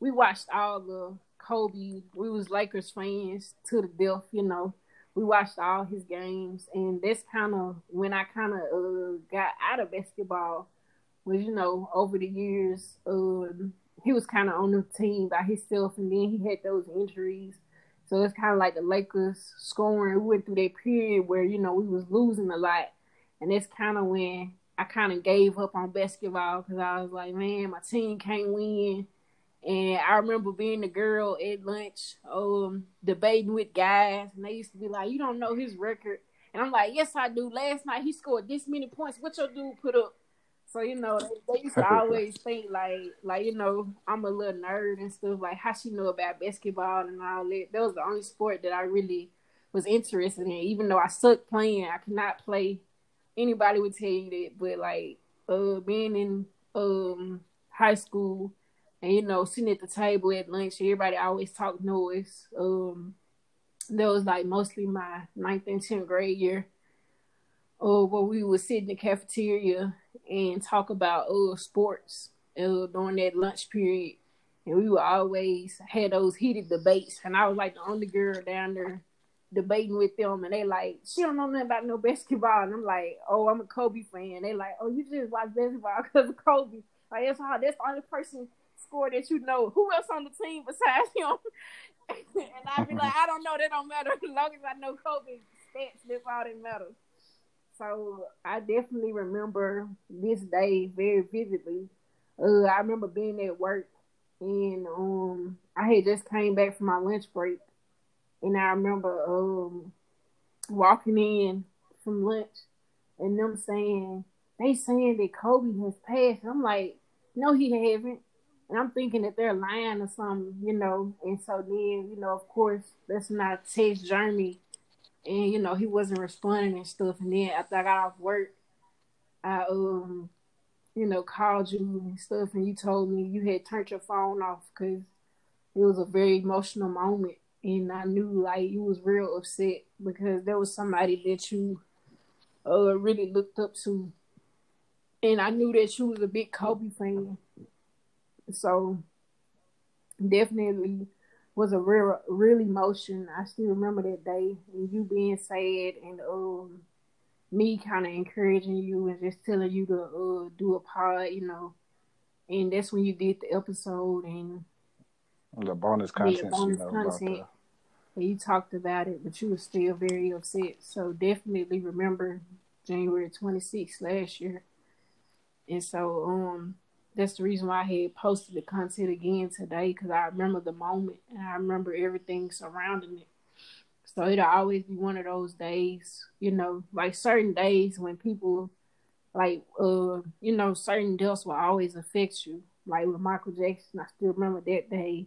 we watched all the Kobe. We was Lakers fans to the death, you know we watched all his games, and that's kind of when I kind of uh, got out of basketball. Was you know over the years, um, he was kind of on the team by himself, and then he had those injuries. So it's kind of like the Lakers scoring. We went through that period where you know we was losing a lot, and that's kind of when I kind of gave up on basketball because I was like, man, my team can't win. And I remember being the girl at lunch, um, debating with guys, and they used to be like, "You don't know his record," and I'm like, "Yes, I do. Last night he scored this many points. What your dude put up?" So you know, they, they used to always think like, like you know, I'm a little nerd and stuff. Like how she know about basketball and all that. That was the only sport that I really was interested in. Even though I sucked playing, I could not play. Anybody would tell you that, but like, uh, being in um high school and you know, sitting at the table at lunch, everybody always talk noise. Um, that was like mostly my ninth and tenth grade year. Uh, where we would sit in the cafeteria and talk about uh sports uh during that lunch period. And we would always had those heated debates and I was like the only girl down there debating with them and they like, she don't know nothing about no basketball and I'm like, Oh, I'm a Kobe fan. They like, Oh, you just watch basketball because of Kobe. Like that's how that's the only person score that you know. Who else on the team besides him? and I'd be like, I don't know. That don't matter. As long as I know Kobe stats, that's all that matters. So I definitely remember this day very vividly. Uh, I remember being at work and um I had just came back from my lunch break and I remember um walking in from lunch and them saying they saying that Kobe has passed. I'm like, no, he haven't and I'm thinking that they're lying or something, you know. And so then, you know, of course, that's not text Jeremy, and you know he wasn't responding and stuff. And then after I got off work, I um, you know, called you and stuff, and you told me you had turned your phone off because it was a very emotional moment, and I knew like you was real upset because there was somebody that you uh really looked up to, and I knew that you was a big Kobe fan. So definitely was a real real emotion. I still remember that day and you being sad and um me kind of encouraging you and just telling you to uh do a pod, you know. And that's when you did the episode and the bonus content. bonus you know, content. And you talked about it, but you were still very upset. So definitely remember January 26th last year. And so um that's the reason why I had posted the content again today because I remember the moment and I remember everything surrounding it. So it'll always be one of those days, you know, like certain days when people like uh you know certain deaths will always affect you like with Michael Jackson, I still remember that day.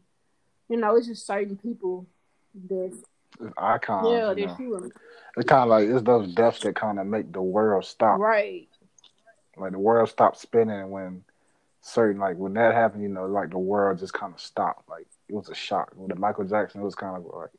You know, it's just certain people that icons. yeah, you that know. you were It's kind of like it's those deaths that kind of make the world stop. right. Like the world stops spinning when certain like when that happened. You know, like the world just kind of stopped. Like it was a shock. With Michael Jackson, it was kind of like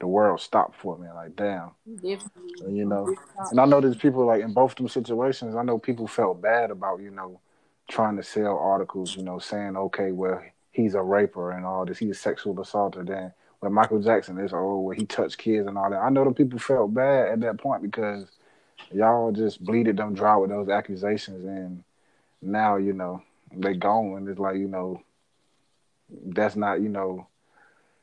the world stopped for me. Like damn. Definitely. You know, And I know there's people like in both of them situations. I know people felt bad about you know trying to sell articles. You know, saying okay, well he's a raper and all this. He's a sexual assaulter. Then with Michael Jackson, it's oh well he touched kids and all that. I know the people felt bad at that point because y'all just bleeded them dry with those accusations, and now you know they gone. And it's like you know that's not you know.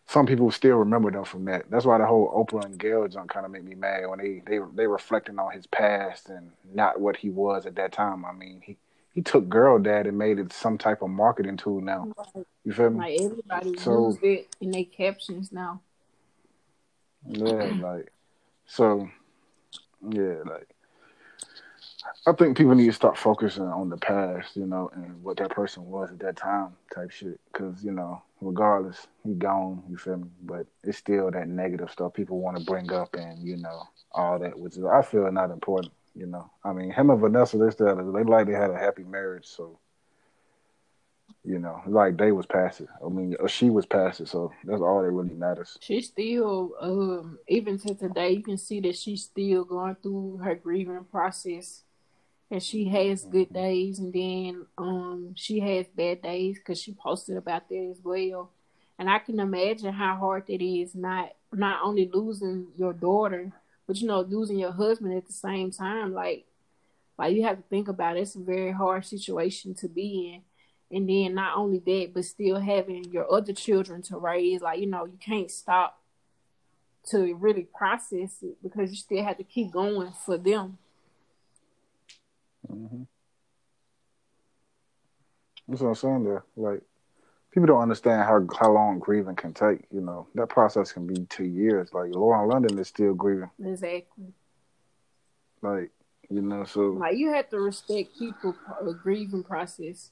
Some people still remember them from that. That's why the whole Oprah and Gayle junk kind of make me mad when they they they reflecting on his past and not what he was at that time. I mean, he he took girl dad and made it some type of marketing tool now. You feel me? Like everybody So- used it in their captions now. Yeah, like so. Yeah, like I think people need to start focusing on the past, you know, and what that person was at that time, type shit. Because you know, regardless, he gone. You feel me? But it's still that negative stuff people want to bring up, and you know, all that, which is I feel not important. You know, I mean, him and Vanessa, they still they like they had a happy marriage, so. You know, like they was past it. I mean, she was past it, so that's all that really matters. She still, um, even to today, you can see that she's still going through her grieving process. And she has good days, and then um, she has bad days because she posted about that as well. And I can imagine how hard it is not not only losing your daughter, but you know losing your husband at the same time. Like, like you have to think about it. It's a very hard situation to be in. And then not only that, but still having your other children to raise. Like, you know, you can't stop to really process it because you still have to keep going for them. Hmm That's what I'm saying there. Like, people don't understand how how long grieving can take. You know, that process can be two years. Like, Lauren London is still grieving. Exactly. Like, you know, so Like you have to respect people uh, grieving process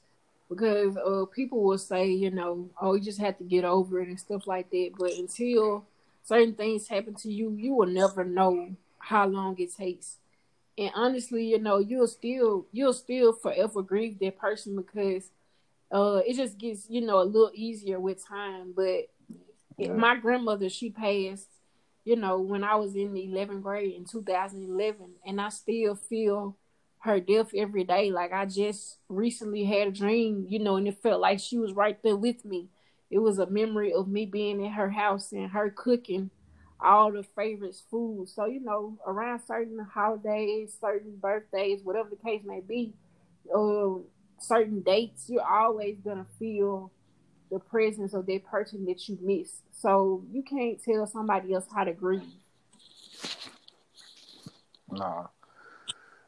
because uh people will say, you know, oh, you just have to get over it and stuff like that. But until certain things happen to you, you will never know how long it takes. And honestly, you know, you'll still you'll still forever grieve that person because uh it just gets, you know, a little easier with time. But Yeah. my grandmother, she passed, you know, when I was in the 11th grade in 2011, and I still feel her death every day. Like I just recently had a dream, you know, and it felt like she was right there with me. It was a memory of me being in her house and her cooking all the favorites food. So, you know, around certain holidays, certain birthdays, whatever the case may be, uh, certain dates, you're always gonna feel the presence of that person that you miss. So you can't tell somebody else how to grieve. nah,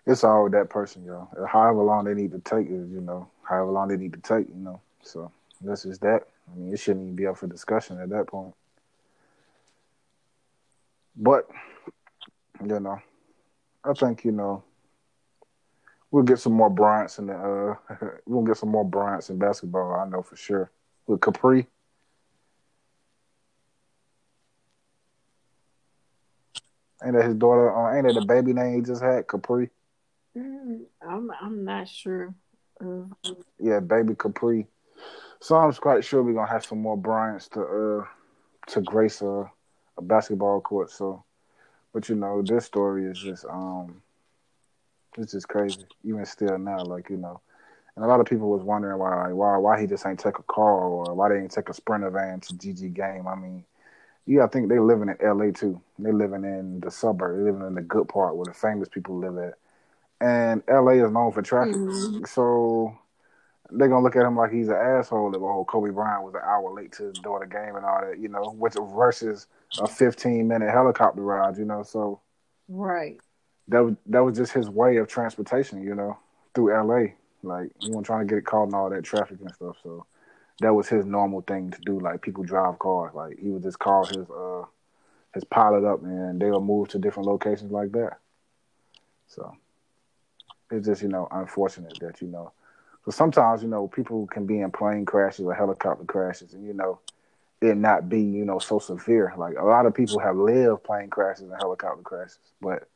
it's all that person, yo. However long they need to take is, you know, however long they need to take, you know. So this is that. I mean, it shouldn't even be up for discussion at that point. But you know, I think you know we'll get some more Bryants in the uh we'll get some more Bryants in basketball. I know for sure with Capri. Ain't that his daughter? Uh, ain't that the baby name he just had? Capri. Mm, I'm I'm not sure. Uh, Yeah, baby Capri. So I'm quite sure we're gonna have some more Bryants to uh to grace a, a basketball court. So, but you know, this story is just um, it's just crazy. Even still now, like you know, and a lot of people was wondering why why why he just ain't take a car or why they ain't take a sprinter van to Gigi game. I mean, yeah, I think they living in LA too. They living in the suburb. They living in the good part where the famous people live at. And LA is known for traffic, Mhm. so they're gonna look at him like he's an asshole. If oh Kobe Bryant was an hour late to the game and all that, you know, which versus a 15 minute helicopter ride, you know. So right. that was that was just his way of transportation, you know, through LA. Like he wasn't trying to get it caught in all that traffic and stuff. So that was his normal thing to do. Like people drive cars. Like he would just call his uh his pilot up and they would move to different locations like that. So it's just, you know, unfortunate that, you know, So sometimes, you know, people can be in plane crashes or helicopter crashes, and you know, it not be, you know, so severe. Like a lot of people have lived plane crashes and helicopter crashes, but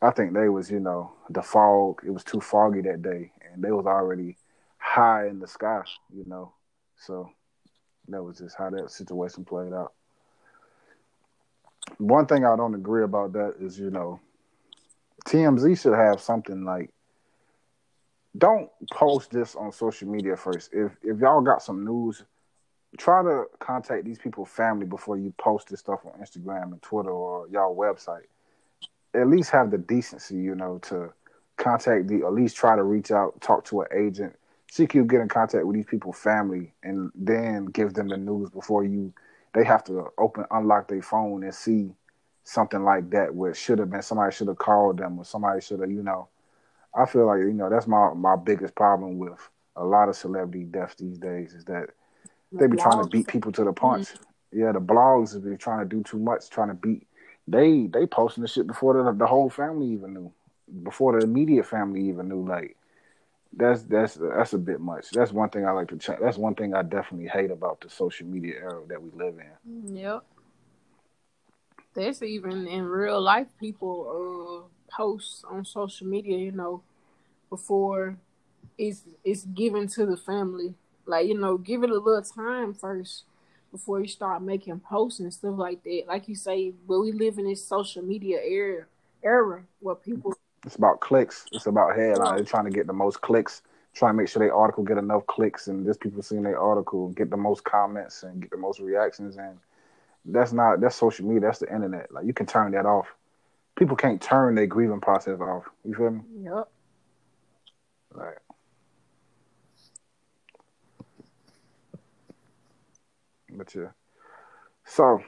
I think they was, you know, the fog. It was too foggy that day, and they was already high in the sky, you know. So that was just how that situation played out. One thing I don't agree about that is, you know, TMZ should have something like don't post this on social media first. If if y'all got some news, try to contact these people's family before you post this stuff on Instagram and Twitter or y'all website. At least have the decency, you know, to contact the at least try to reach out, talk to an agent, see if you get in contact with these people's family and then give them the news before you they have to open unlock their phone and see something like that where should have been somebody should have called them or somebody should have, you know, I feel like you know that's my my biggest problem with a lot of celebrity deaths these days is that they be trying to beat people to the punch. Mm-hmm. Yeah, the blogs be trying to do too much, trying to beat. They they posting the shit before the the whole family even knew, before the immediate family even knew. Like that's that's that's a bit much. That's one thing I like to check. That's one thing I definitely hate about the social media era that we live in. Yep. That's even in real life. People uh posts on social media, you know, before it's it's given to the family. Like, you know, give it a little time first before you start making posts and stuff like that. Like you say, but we live in this social media era era where people It's about clicks. It's about headline. They're trying to get the most clicks, trying to make sure their article get enough clicks and just people seeing their article, get the most comments and get the most reactions and that's not that's social media, that's the internet. Like you can turn that off people can't turn their grieving process off. You feel me? Yep. Right. But yeah. So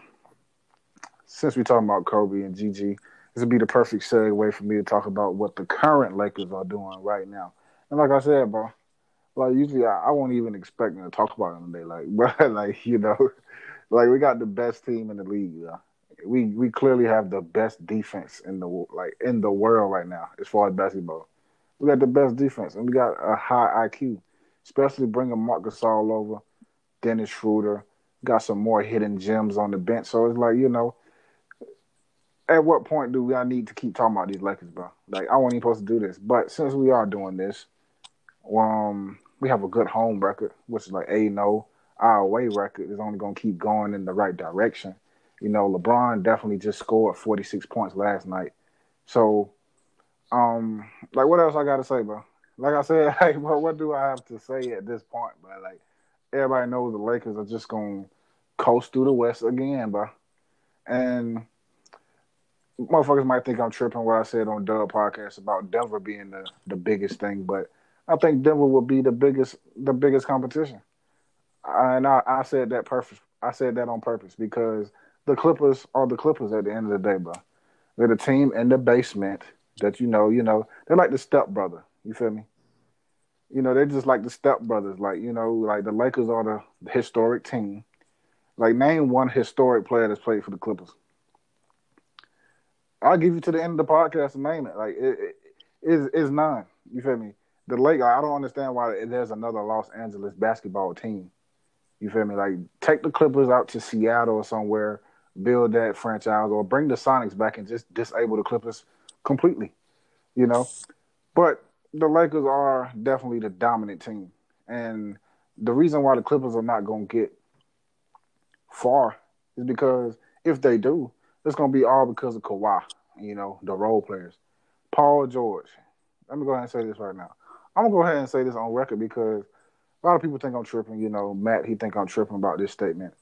since we're talking about Kobe and Gigi, this would be the perfect segue for me to talk about what the current Lakers are doing right now. And like I said, bro, like usually I, I won't even expect to talk about them today. Like, but like you know, like we got the best team in the league. Yeah we we clearly have the best defense in the like in the world right now as far as basketball. We got the best defense and we got a high IQ, especially bringing Marc Gasol over, Dennis Schroeder. Got some more hidden gems on the bench, so it's like you know. At what point do we I need to keep talking about these Lakers, bro? Like I wasn't even supposed to do this, but since we are doing this, um, we have a good home record, which is like a no. Our away record is only gonna keep going in the right direction. You know, LeBron definitely just scored 46 points last night. So, um, like, what else I got to say, bro? Like I said, like, bro, what do I have to say at this point, bro? Like, everybody knows the Lakers are just going to coast through the West again, bro. And motherfuckers might think I'm tripping what I said on Dub podcast about Denver being the, the biggest thing, but I think Denver will be the biggest the biggest competition. And I, I said that purpose. I said that on purpose because – the Clippers are the Clippers at the end of the day, bro. They're the team in the basement that you know, you know, they're like the step brother. You feel me? You know, they're just like the step brothers. Like, you know, like the Lakers are the historic team. Like, name one historic player that's played for the Clippers. I'll give you to the end of the podcast name it. Like, it, it is is none. You feel me? The Lake, I don't understand why there's another Los Angeles basketball team. You feel me? Like, take the Clippers out to Seattle or somewhere build that franchise or bring the Sonics back and just disable the Clippers completely, you know. But the Lakers are definitely the dominant team. And the reason why the Clippers are not going to get far is because if they do, it's going to be all because of Kawhi, you know, the role players. Paul George. Let me go ahead and say this right now. I'm to go ahead and say this on record because a lot of people think I'm tripping. You know, Matt, he think I'm tripping about this statement.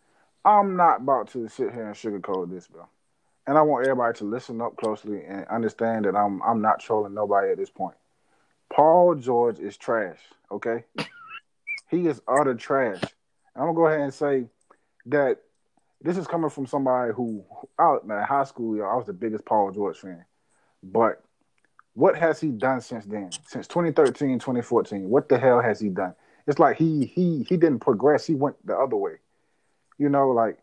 I'm not about to sit here and sugarcoat this, bro. And I want everybody to listen up closely and understand that I'm I'm not trolling nobody at this point. Paul George is trash, okay? he is utter trash. I'm gonna go ahead and say that this is coming from somebody who out man, high school, I was the biggest Paul George fan. But what has he done since then? Since 2013, 2014, what the hell has he done? It's like he he he didn't progress. He went the other way. You know, like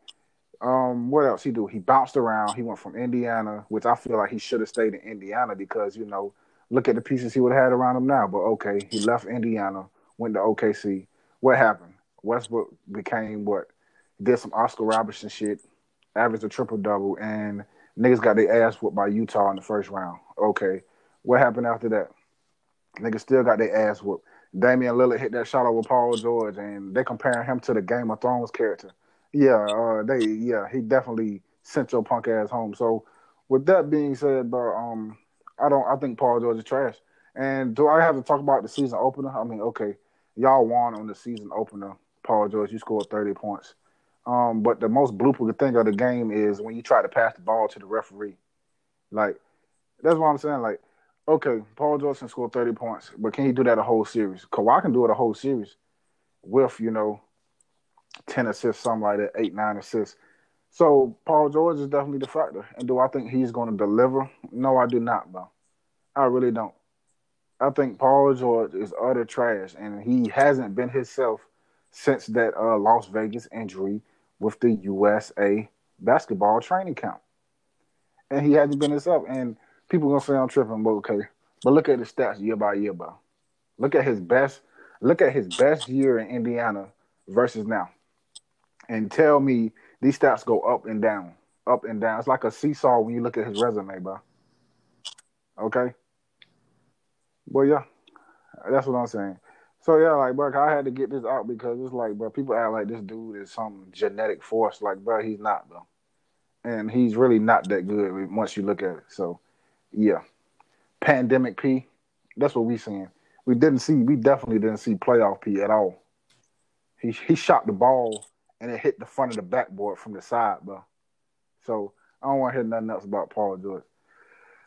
um, what else he do? He bounced around. He went from Indiana, which I feel like he should have stayed in Indiana because you know, look at the pieces he would have had around him now. But okay, he left Indiana, went to OKC. What happened? Westbrook became what? Did some Oscar Robertson shit, averaged a triple double, and niggas got their ass whooped by Utah in the first round. Okay. What happened after that? Niggas still got their ass whooped. Damian Lillard hit that shot over Paul George, and they comparing him to the Game of Thrones character. Yeah, uh, they yeah, he definitely sent your punk ass home. So, with that being said, bro, um, I don't, I think Paul George is trash. And do I have to talk about the season opener? I mean, okay, y'all won on the season opener. Paul George, you scored thirty points. Um, but the most blooper thing of the game is when you try to pass the ball to the referee. Like, that's what I'm saying. Like, okay, Paul George can score 30 points, but can he do that a whole series? Kawhi can do it a whole series with, you know, 10 assists, something like that, eight, nine assists. So Paul George is definitely the factor. And do I think he's going to deliver? No, I do not, bro. I really don't. I think Paul George is utter trash, and he hasn't been himself since that uh, Las Vegas injury with the USA basketball training camp. And he hasn't been himself. And – people are gonna say I'm tripping, but okay. But look at the stats year by year, bro. Look at his best. Look at his best year in Indiana versus now, and tell me these stats go up and down, up and down. It's like a seesaw when you look at his resume, bro. Okay. Well, yeah, that's what I'm saying. So yeah, like, bro, I had to get this out because it's like, bro, people act like this dude is some genetic force. Like, bro, he's not, bro, and he's really not that good once you look at it. So yeah, pandemic P. That's what we seeing. We didn't see. We definitely didn't see playoff P at all. He he shot the ball and it hit the front of the backboard from the side, bro. So I don't want to hear nothing else about Paul George.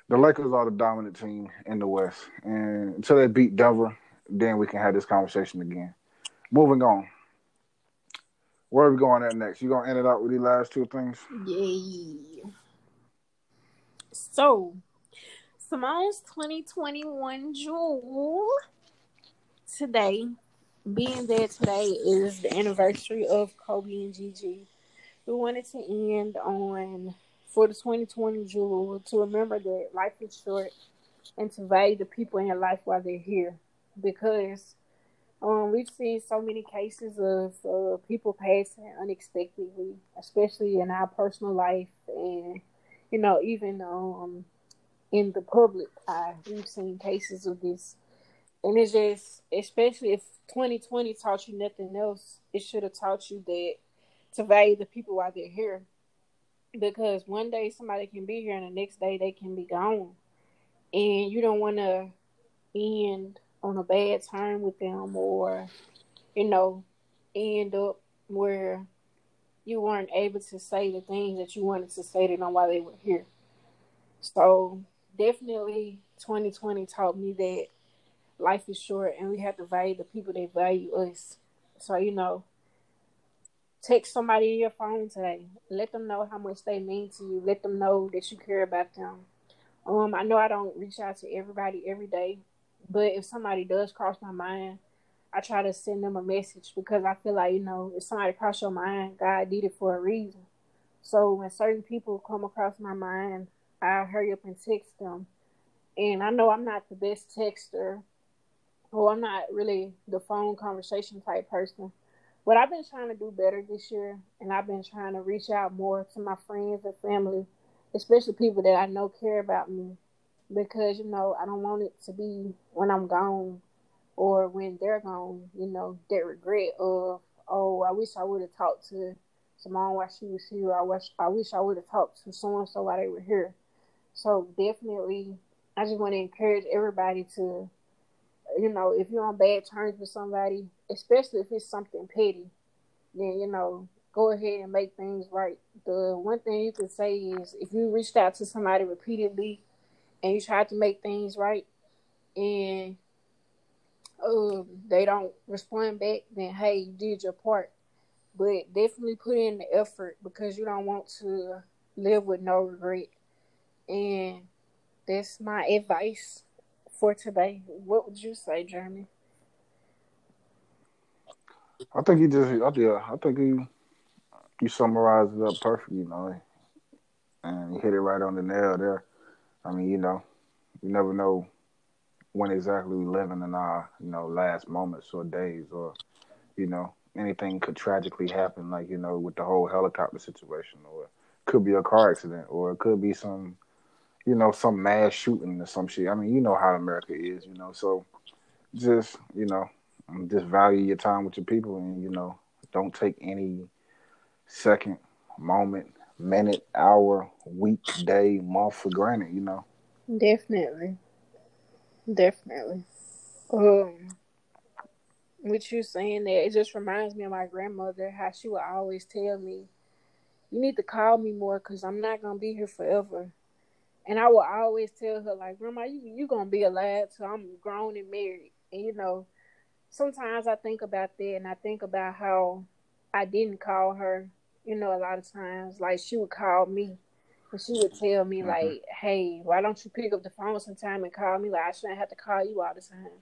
The Lakers are the dominant team in the West, and until they beat Denver, then we can have this conversation again. Moving on. Where are we going at next? You gonna end it out with these last two things? Yeah. So Simone's 2021 jewel today, being there today is the anniversary of Kobe and Gigi. We wanted to end on for the 2020 jewel to remember that life is short and to value the people in your life while they're here because um, we've seen so many cases of uh, people passing unexpectedly, especially in our personal life, and you know, even um, in the public eye. We've seen cases of this. And it's just, especially if 2020 taught you nothing else, it should have taught you that to value the people while they're here. Because one day somebody can be here and the next day they can be gone. And you don't want to end on a bad term with them or, you know, end up where you weren't able to say the things that you wanted to say to them while they were here. So definitely 2020 taught me that life is short and we have to value the people that value us. So, you know, text somebody in your phone today. Let them know how much they mean to you. Let them know that you care about them. Um, I know I don't reach out to everybody every day, but if somebody does cross my mind, I try to send them a message because I feel like, you know, if somebody cross your mind, God did it for a reason. So when certain people come across my mind, I hurry up and text them. And I know I'm not the best texter, or I'm not really the phone conversation type person. But I've been trying to do better this year, and I've been trying to reach out more to my friends and family, especially people that I know care about me, because you know I don't want it to be when I'm gone or when they're gone, you know, that regret of oh I wish I would have talked to Simone while she was here. I wish I wish I would have talked to so and so while they were here. So definitely, I just want to encourage everybody to, you know, if you're on bad terms with somebody, especially if it's something petty, then you know, go ahead and make things right. The one thing you can say is if you reached out to somebody repeatedly and you tried to make things right, and uh, they don't respond back, then hey, you did your part. But definitely put in the effort because you don't want to live with no regret. And that's my advice for today. What would you say, Jeremy? I think he just, I think, I think he, you summarized it up perfectly, you know, and he hit it right on the nail there. I mean, you know, you never know when exactly we living in our, you know, last moments or days or, you know, anything could tragically happen, like, you know, with the whole helicopter situation or it could be a car accident or it could be some you know, some mass shooting or some shit. I mean, you know how America is, you know. So just, you know, just value your time with your people and, you know, don't take any second, moment, minute, hour, week, day, month for granted, you know. Definitely. Definitely. Um with you saying that, it just reminds me of my grandmother, how she would always tell me, you need to call me more because I'm not going to be here forever. And I will always tell her, like, Grandma, you you gonna be alive till I'm grown and married. And you know, sometimes I think about that and I think about how I didn't call her, you know, a lot of times. Like she would call me and she would tell me, mm-hmm. like, hey, why don't you pick up the phone sometime and call me? Like I shouldn't have to call you all the time.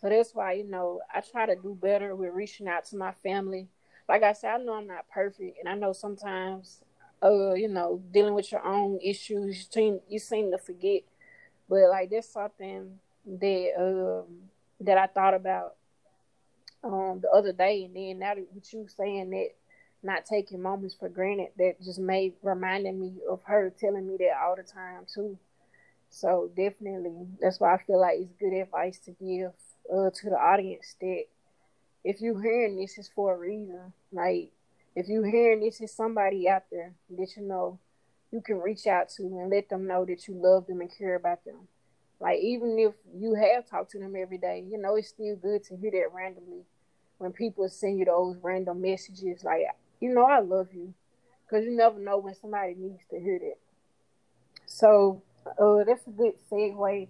So that's why, you know, I try to do better with reaching out to my family. Like I said, I know I'm not perfect and I know sometimes uh, you know, dealing with your own issues, you seem you seem to forget. But like that's something that um that I thought about um the other day, and then now with you saying that, not taking moments for granted, that just made reminding me of her telling me that all the time too. So definitely, that's why I feel like it's good advice to give uh, to the audience that if you're hearing this, is for a reason. Like if you're hearing this is somebody out there that you know you can reach out to and let them know that you love them and care about them. Like even if you have talked to them every day, you know it's still good to hear that randomly when people send you those random messages. Like you know I love you, because you never know when somebody needs to hear that. So uh, that's a good segue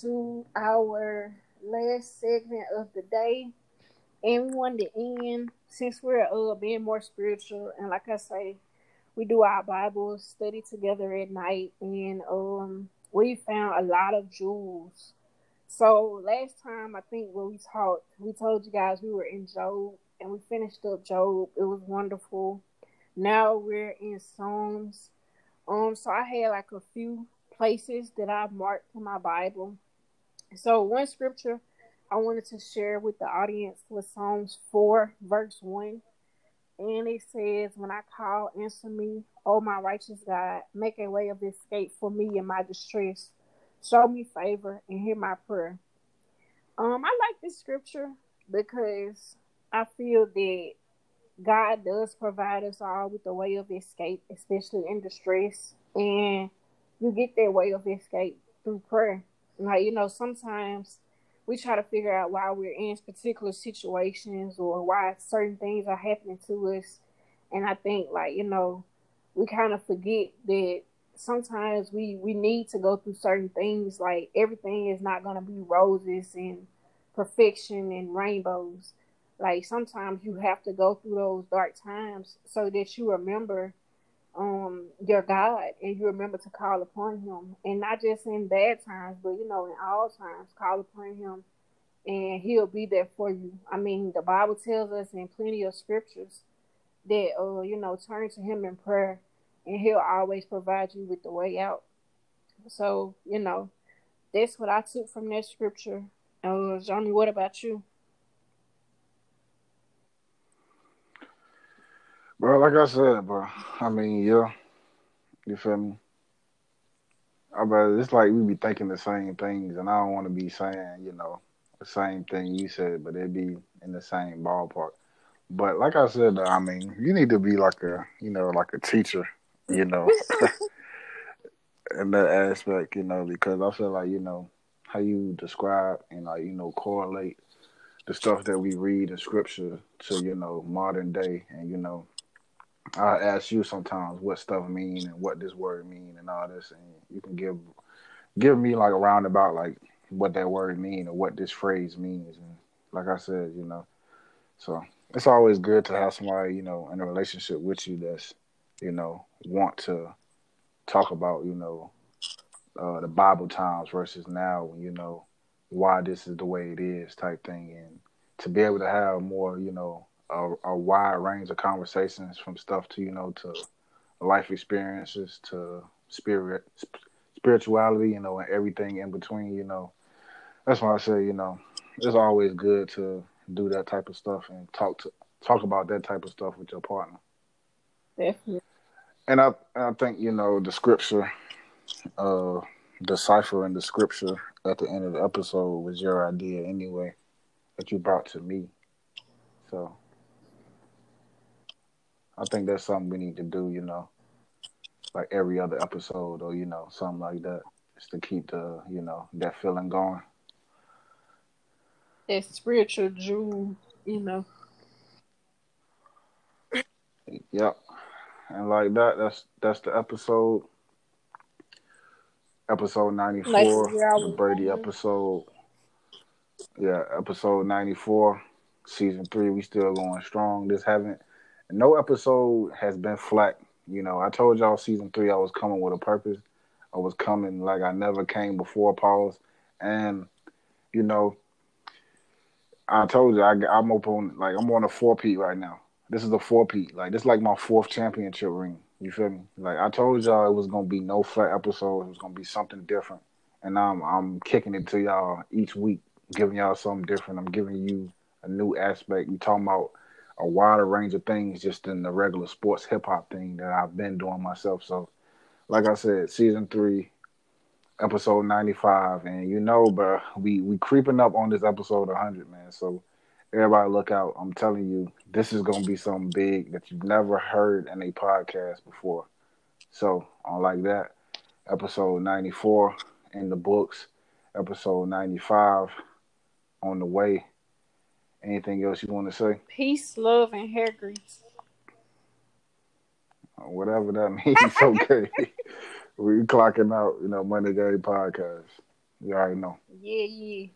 to our last segment of the day, and we wanted to end since we're uh being more spiritual and like I say, we do our Bible study together at night and um we found a lot of jewels. So last time I think when we talked, we told you guys we were in Job and we finished up Job. It was wonderful. Now we're in Psalms. Um so I had like a few places that I marked in my Bible. So one scripture I wanted to share with the audience was Psalms 4, verse 1. And it says, When I call, answer me, O my righteous God, make a way of escape for me in my distress. Show me favor and hear my prayer. Um, I like this scripture because I feel that God does provide us all with a way of escape, especially in distress. And you get that way of escape through prayer. Like, you know, sometimes we try to figure out why we're in particular situations or why certain things are happening to us. And I think like, you know, we kind of forget that sometimes we we need to go through certain things like everything is not going to be roses and perfection and rainbows. Like sometimes you have to go through those dark times so that you remember um your God and you remember to call upon him and not just in bad times but you know in all times call upon him and he'll be there for you. I mean the Bible tells us in plenty of scriptures that uh you know turn to him in prayer and he'll always provide you with the way out. So, you know, that's what I took from that scripture. Uh Johnny, what about you? Bro, like I said, bro. I mean, yeah. You feel me? Uh, I bet it's like we be thinking the same things, and I don't want to be saying, you know, the same thing you said, but it'd be in the same ballpark. But like I said, I mean, you need to be like a, you know, like a teacher, you know, in that aspect, you know, because I feel like, you know, how you describe and like, you know, correlate the stuff that we read in scripture to, you know, modern day and, you know, I ask you sometimes what stuff mean and what this word mean and all this, and you can give give me like a roundabout like what that word mean or what this phrase means. And like I said, you know, so it's always good to have somebody you know in a relationship with you that's you know want to talk about you know uh, the Bible times versus now, you know why this is the way it is type thing, and to be able to have more you know a, a wide range of conversations from stuff to you know to life experiences to spirit spirituality you know and everything in between you know that's why I say, you know, it's always good to do that type of stuff and talk to talk about that type of stuff with your partner. Definitely. And I I think, you know, the scripture, uh deciphering the scripture at the end of the episode was your idea anyway, that you brought to me. So I think that's something we need to do, you know, like every other episode or, you know, something like that. Just to keep the, you know, that feeling going. That spiritual jewel, you know. Yep. And like that, that's that's the episode. Episode ninety four, the Brady episode. Yeah, episode ninety four, season three. We still going strong. This haven't no episode has been flat. You know, I told y'all season three I was coming with a purpose. I was coming like I never came before. Pause, and you know, I told you I, I'm open. Like I'm on a four peat right now. This is a four peat. Like this is like my fourth championship ring. You feel me? Like I told y'all it was gonna be no flat episode. It was gonna be something different. And I'm I'm kicking it to y'all each week, giving y'all something different. I'm giving you a new aspect. You talking about a wider range of things just in the regular sports hip hop thing that I've been doing myself. So, like I said, season three, episode ninety five, and you know, bro, we we creeping up on this episode hundred, man. So everybody look out. I'm telling you, this is gonna be something big that you've never heard in a podcast before. So, on like that, episode 94 in the books, episode 95 on the way. Anything else you want to say? Peace, love, and hair grease. Whatever that means, okay. we clocking out, you know, Money Gang podcast. You already know. Yeah, yeah.